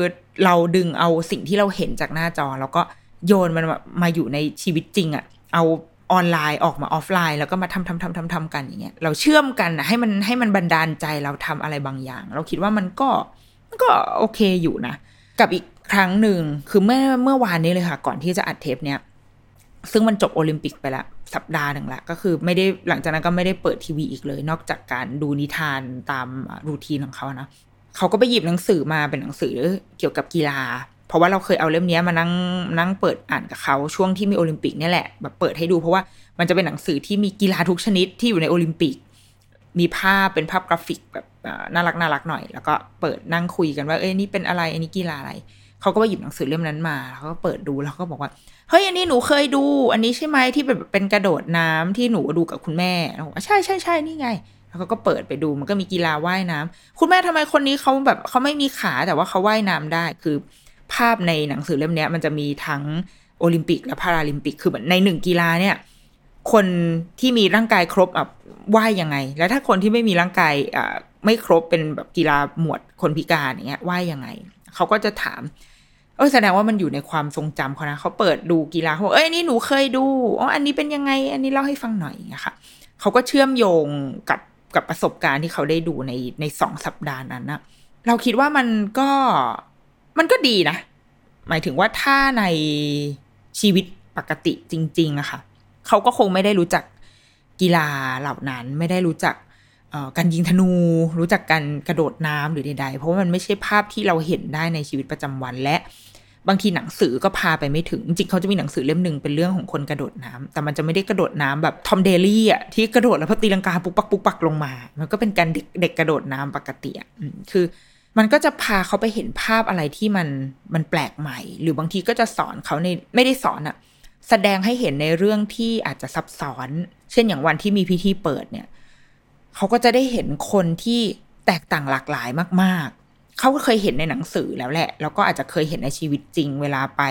Speaker 2: เราดึงเอาสิ่งที่เราเห็นจากหน้าจอ แล้วก็โยนมันมาอยู่ในชีวิตจริงอะ่ะ เอา ออนไลน์ออกมาออฟไลน์ แล้วก็มาทำทำทำทำทำกันอย่างเงี้ยเราเชื่อมกันนะให้มันให้มันบันดาลใจเราทำอะไรบางอย่าง เราคิดว่ามันก็มันก็โอเคอยู่นะ กับอีกครั้งหนึ่งคือเมื่อเมื่อวานนี้เลยค่ะ ก่อนที่จะอัดเทปเนี้ยซึ่งมันจบโอลิมปิกไปแล้วสัปดาห์หนึ่งละก็คือไม่ได้หลังจากนั้นก็ไม่ได้เปิดทีวีอีกเลย นอกจากการดูนิทานตามรูทีนของเขานะเขาก็ไปหยิบหนังสือมาเป็นหนังสือเกี่ยวกับกีฬา เพราะว่าเราเคยเอาเล่มนี้มานั่งนั่งเปิดอ่านกับเขาช่วงที่มีโอลิมปิกนี่แหละแบบเปิดให้ดูเพราะว่ามันจะเป็นหนังสือที่มีกีฬาทุกชนิดที่อยู่ในโอลิมปิก มีภาพเป็นภาพกราฟิกแบบน่ารักน่ารักหน่อย แล้วก็เปิดนั่งคุยกันว่าเอ้ยนี่เป็นอะไรอันนี้กีฬาอะไรเขาก็ไปหยิบหนังสือเล่มนั้นมาแล้วก็เปิดดูแล้วก็บอกว่าเฮ้ยอันนี้หนูเคยดู อันนี้ใช่ไหมที่เป็นเป็นกระโดดน้ำที่หนูดูกับคุณแม่แล้วบอกใช่ใช่ใช่นี่ไงแล้วก็เปิดไปดูมันก็มีกีฬาว่ายน้ำคุณแม่ทำไมคนนี้เขาแบบเขาไม่มีขาแต่ว่าเขาว่ายน้ำได้คือ ภาพในหนังสือเล่มนี้มันจะมีทั้งโอลิมปิกและพาราลิมปิก คือในหนึ่งกีฬาเนี่ย คนที่มีร่างกายครบอะว่ายยังไง แล้วถ้าคนที่ไม่มีร่างกายอ่ไม่ครบเป็นแบบกีฬาหมวดคนพิการอย่างเงี้ยว่ายยังไง เขาก็จะถามเออแสดงว่ามันอยู่ในความทรงจำเขานะเขาเปิดดูกีฬาเขาเอ้ยนี่หนูเคยดูอ๋ออันนี้เป็นยังไง อันนี้เล่าให้ฟังหน่อยอะคะเขาก็เชื่อมโยงกับกับประสบการณ์ที่เขาได้ดูในในสองสัปดาห์นั้นนะเราคิดว่ามันก็ มันก็ดีนะ หมายถึงว่าถ้าในชีวิตปกติจริงๆอะค่ะเขาก็คงไม่ได้รู้จักกีฬาเหล่านั้น ไม่ได้รู้จักการยิงธนู รู้จักการกระโดดน้ำหรือใดๆ เพราะามันไม่ใช่ภาพที่เราเห็นได้ในชีวิตประจำวันและบางทีหนังสือก็พาไปไม่ถึง จริงเขาจะมีหนังสือเล่มหนึ่งเป็นเรื่องของคนกระโดดน้ำแต่มันจะไม่ได้กระโดดน้ำแบบทอมเดลี่อะที่กระโดดแล้วพอตีลังกาปุกปักปุกปักลงมา มันก็เป็นการเด็กเด็กกระโดดน้ำปกติอะคือ มันก็จะพาเขาไปเห็นภาพอะไรที่มันมันแปลกใหม่ หรือบางทีก็จะสอนเขาในไม่ได้สอนอะแสดงให้เห็นในเรื่องที่อาจจะซับซ้อน เช่นอย่างวันที่มีพิธีเปิดเนี่ยเขาก็จะได้เห็นคนที่แตกต่างหลากหลายมาก ๆ เขาก็เคยเห็นในหนังสือแล้วแหละ แล้วก็อาจจะเคยเห็นในชีวิตจริง เวลาไป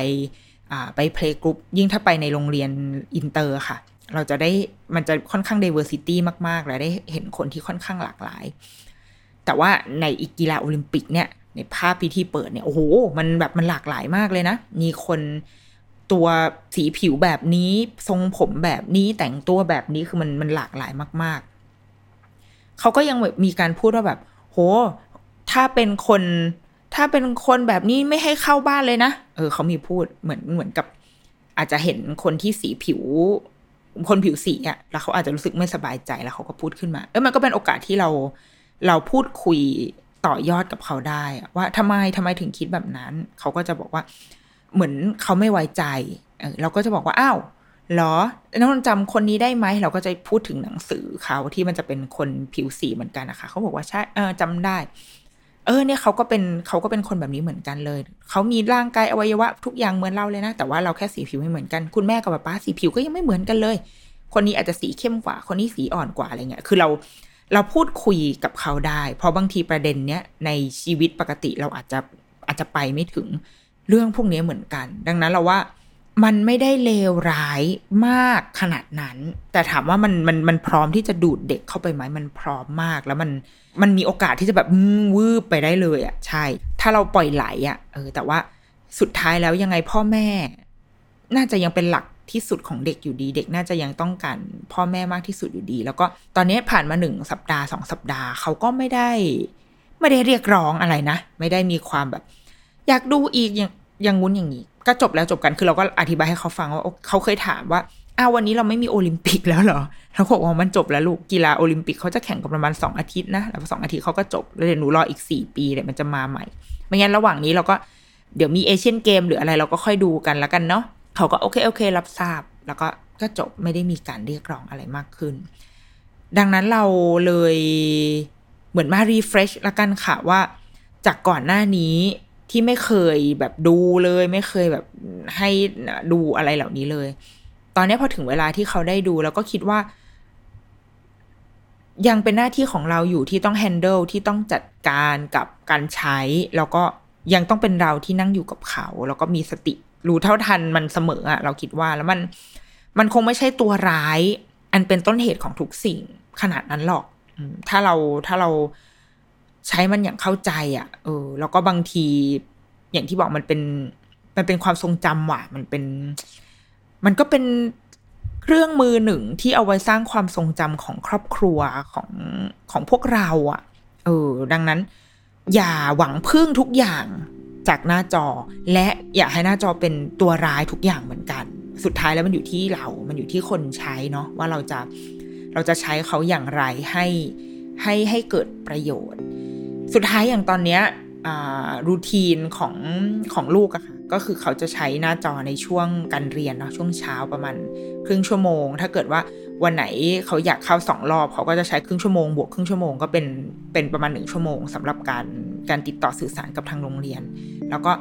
Speaker 2: ไปเพลงกรุ๊ปยิ่งถ้าไปในโรงเรียนอินเตอร์ค่ะ เราจะได้มันจะค่อนข้าง diversity มาก ๆ และได้เห็นคนที่ค่อนข้างหลากหลาย แต่ว่าในอีกกีฬาโอลิมปิกเนี่ยในภาพพิธีเปิดเนี่ยโอ้โห มันแบบมันหลากหลายมากเลยนะ มีคนตัวสีผิวแบบนี้ทรงผมแบบนี้แต่งตัวแบบนี้คือมันมันหลากหลายมากเขาก็ยังแบบมีการพูดว่าแบบ โห ถ้าเป็นคน ถ้าเป็นคนแบบนี้ไม่ให้เข้าบ้านเลยนะ เออ เขามีพูดเหมือนเหมือนกับ อาจจะเห็นคนที่สีผิว คนผิวสีอะ่ะแล้วเขาอาจจะรู้สึกไม่สบายใจแล้วเขาก็พูดขึ้นมา เออมันก็เป็นโอกาสที่เรา เราพูดคุยต่อยอดกับเขาได้ว่าทำไมทำไมถึงคิดแบบนั้น เขาก็จะบอกว่าเหมือนเขาไม่ไว้ใจเราก็จะบอกว่าอ้าวหรอน้องจำคนนี้ได้ไหม เราก็จะพูดถึงหนังสือเขาที่มันจะเป็นคนผิวสีเหมือนกันนะคะ เขาบอกว่าใช่เออจำได้ เออเนี่ยเขาก็เป็นเขาก็เป็นคนแบบนี้เหมือนกันเลย เขามีร่างกายอวัยวะทุกอย่างเหมือนเราเลยนะ แต่ว่าเราแค่สีผิวไม่เหมือนกัน คุณแม่กับป้าสีผิวก็ยังไม่เหมือนกันเลย คนนี้อาจจะสีเข้มกว่า คนนี้สีอ่อนกว่าอะไรเงี้ย คือเรา เราพูดคุยกับเขาได้ เพราะบางทีประเด็นเนี้ยในชีวิตปกติเราอาจจะอาจจะไปไม่ถึงเรื่องพวกนี้เหมือนกัน ดังนั้นเราว่ามันไม่ได้เลวร้ายมากขนาดนั้น แต่ถามว่ามันมันมันพร้อมที่จะดูดเด็กเข้าไปไหมมันพร้อมมาก แล้วมันมันมีโอกาสที่จะแบบวืบไปได้เลยอะใช่ ถ้าเราปล่อยไหลอะเออแต่ว่าสุดท้ายแล้วยังไงพ่อแม่ น่าจะยังเป็นหลัก ที่สุดของเด็กอยู่ดี เด็กน่าจะยังต้องการพ่อแม่มากที่สุดอยู่ดี แล้วก็ตอนนี้ผ่านมาหนึ่งสัปดาห์สองสัปดาห์เขาก็ไม่ได้ ไม่ได้เรียกร้องอะไรนะ ไม่ได้มีความแบบ อยากดูอีกอย่างอย่างงุ้นอย่างนี้ ก็จบแล้วจบกันคือเราก็อธิบายให้เขาฟังว่าเขาเคยถามว่าอ้าววันนี้เราไม่มีโอลิมปิกแล้วเหรอเขาบอกว่ามันจบแล้วลูกกีฬาโอลิมปิกเขาจะแข่งกันประมาณสองอาทิตย์นะ แล้วสองอาทิตย์เขาก็จบ แล้วเดี๋ยวหนูรออีกสี่ปีเดี๋ยวมันจะมาใหม่ ไม่งั้นระหว่างนี้เราก็เดี๋ยวมี Asian Games หรืออะไรเราก็ค่อยดูกันแล้วกันเนาะ เขาก็โอเค โอเค รับทราบ แล้วก็ก็จบไม่ได้มีการเรียกร้องอะไรมากขึ้น ดังนั้นเราเลยเหมือนมา refresh ละกันค่ะว่าจากก่อนหน้านี้ที่ไม่เคยแบบดูเลย ไม่เคยแบบให้ดูอะไรเหล่านี้เลย ตอนนี้พอถึงเวลาที่เขาได้ดูแล้วก็คิดว่า ยังเป็นหน้าที่ของเราอยู่ที่ต้องแฮนเดิลที่ต้องจัดการกับการใช้ แล้วก็ยังต้องเป็นเราที่นั่งอยู่กับเขา แล้วก็มีสติ รู้เท่าทันมันเสมออะเราคิดว่าแล้วมันมันคงไม่ใช่ตัวร้าย อันเป็นต้นเหตุของทุกสิ่งขนาดนั้นหรอกถ้าเราถ้าเราใช้มันอย่างเข้าใจอะ่ะเออ แล้วก็บางทีอย่างที่บอกมันเป็น มันเป็นความทรงจำว่ะ มันเป็น มันก็เป็นเครื่องมือหนึ่งที่เอาไว้สร้างความทรงจำของครอบครัวของของพวกเราอะ่ะ เออ ดังนั้น อย่าหวังพึ่งทุกอย่าง จากหน้าจอ และอย่าให้หน้าจอเป็นตัวร้ายทุกอย่างเหมือนกัน สุดท้ายแล้วมันอยู่ที่เรา มันอยู่ที่คนใช้เนาะว่าเราจะเราจะใช้เขาอย่างไรให้ให้ให้เกิดประโยชน์ สุดท้ายอย่างตอนเนี้ยรูทีนของของลูกอะค่ะก็คือเขาจะใช้หน้าจอในช่วงการเรียนเนาะช่วงเช้าประมาณครึ่งชั่วโมง ถ้าเกิดว่าวันไหนเขาอยากเข้าสองรอบ เขาก็จะใช้ครึ่งชั่วโมง บวกครึ่งชั่วโมงก็เป็นเป็นประมาณหนึ่งชั่วโมงสำหรับการการติดต่อสื่อสารกับทางโรงเรียน แล้วก็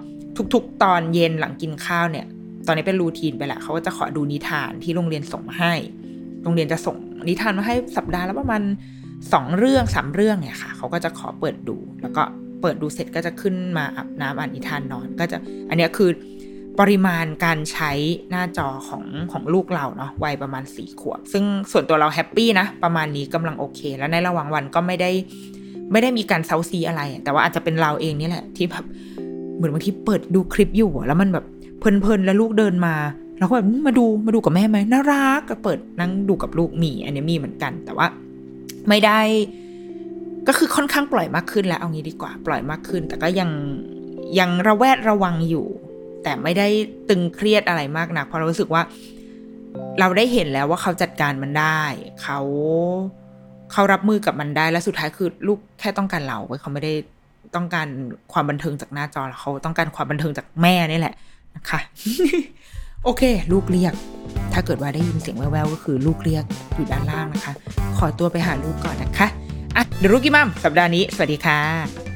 Speaker 2: ทุกๆ ตอนเย็นหลังกินข้าวเนี่ย ตอนนี้เป็นรูทีนไปแหละเขาก็จะขอดูนิทานที่โรงเรียนส่งมาให้ โรงเรียนจะส่งนิทานมาให้สัปดาห์ละประมาณสองเรื่องสามเรื่องเนี่ยค่ะเขาก็จะขอเปิดดู แล้วก็เปิดดูเสร็จก็จะขึ้นมาอาบน้ำอ่านนิทานนอน ก็จะอันนี้คือปริมาณการใช้หน้าจอของของลูกเราเนาะวัยประมาณสี่ขวบ ซึ่งส่วนตัวเราแฮปปี้นะ ประมาณนี้กำลังโอเค แล้วในระหว่างวันก็ไม่ได้ ไม่ได้มีการเซาซีอะไร แต่ว่าอาจจะเป็นเราเองนี่แหละ ที่แบบ เหมือนบางทีเปิดดูคลิปอยู่แล้วมันแบบเพลินๆแล้วลูกเดินมาเราก็แบบมาดูมาดูกับแม่ไหมน่ารักก็เปิดนั่งดูกับลูกมีอันนี้มีเหมือนกัน แต่ว่า ไม่ได้ ก็คือค่อนข้างปล่อยมากขึ้นแล้วเอางี้ดีกว่า ปล่อยมากขึ้น แต่ก็ยังยังระแวดระวังอยู่ แต่ไม่ได้ตึงเครียดอะไรมากนักเพราะเรารู้สึกว่า เราได้เห็นแล้วว่าเขาจัดการมันได้ เขาเขารับมือกับมันได้และสุดท้ายคือลูกแค่ต้องการเราเขาไม่ได้ ต้องการความบันเทิงจากหน้าจอแล้วเขาต้องการความบันเทิงจากแม่นี่แหละนะคะ โอเค ลูกเรียก ถ้าเกิดว่าได้ยินเสียงแว่วๆก็คือลูกเรียกอยู่ด้านล่างนะคะ ขอตัวไปหาลูกก่อนนะคะอะเดี๋ยวลูกกี้มัมสัปดาห์นี้ สวัสดีค่ะ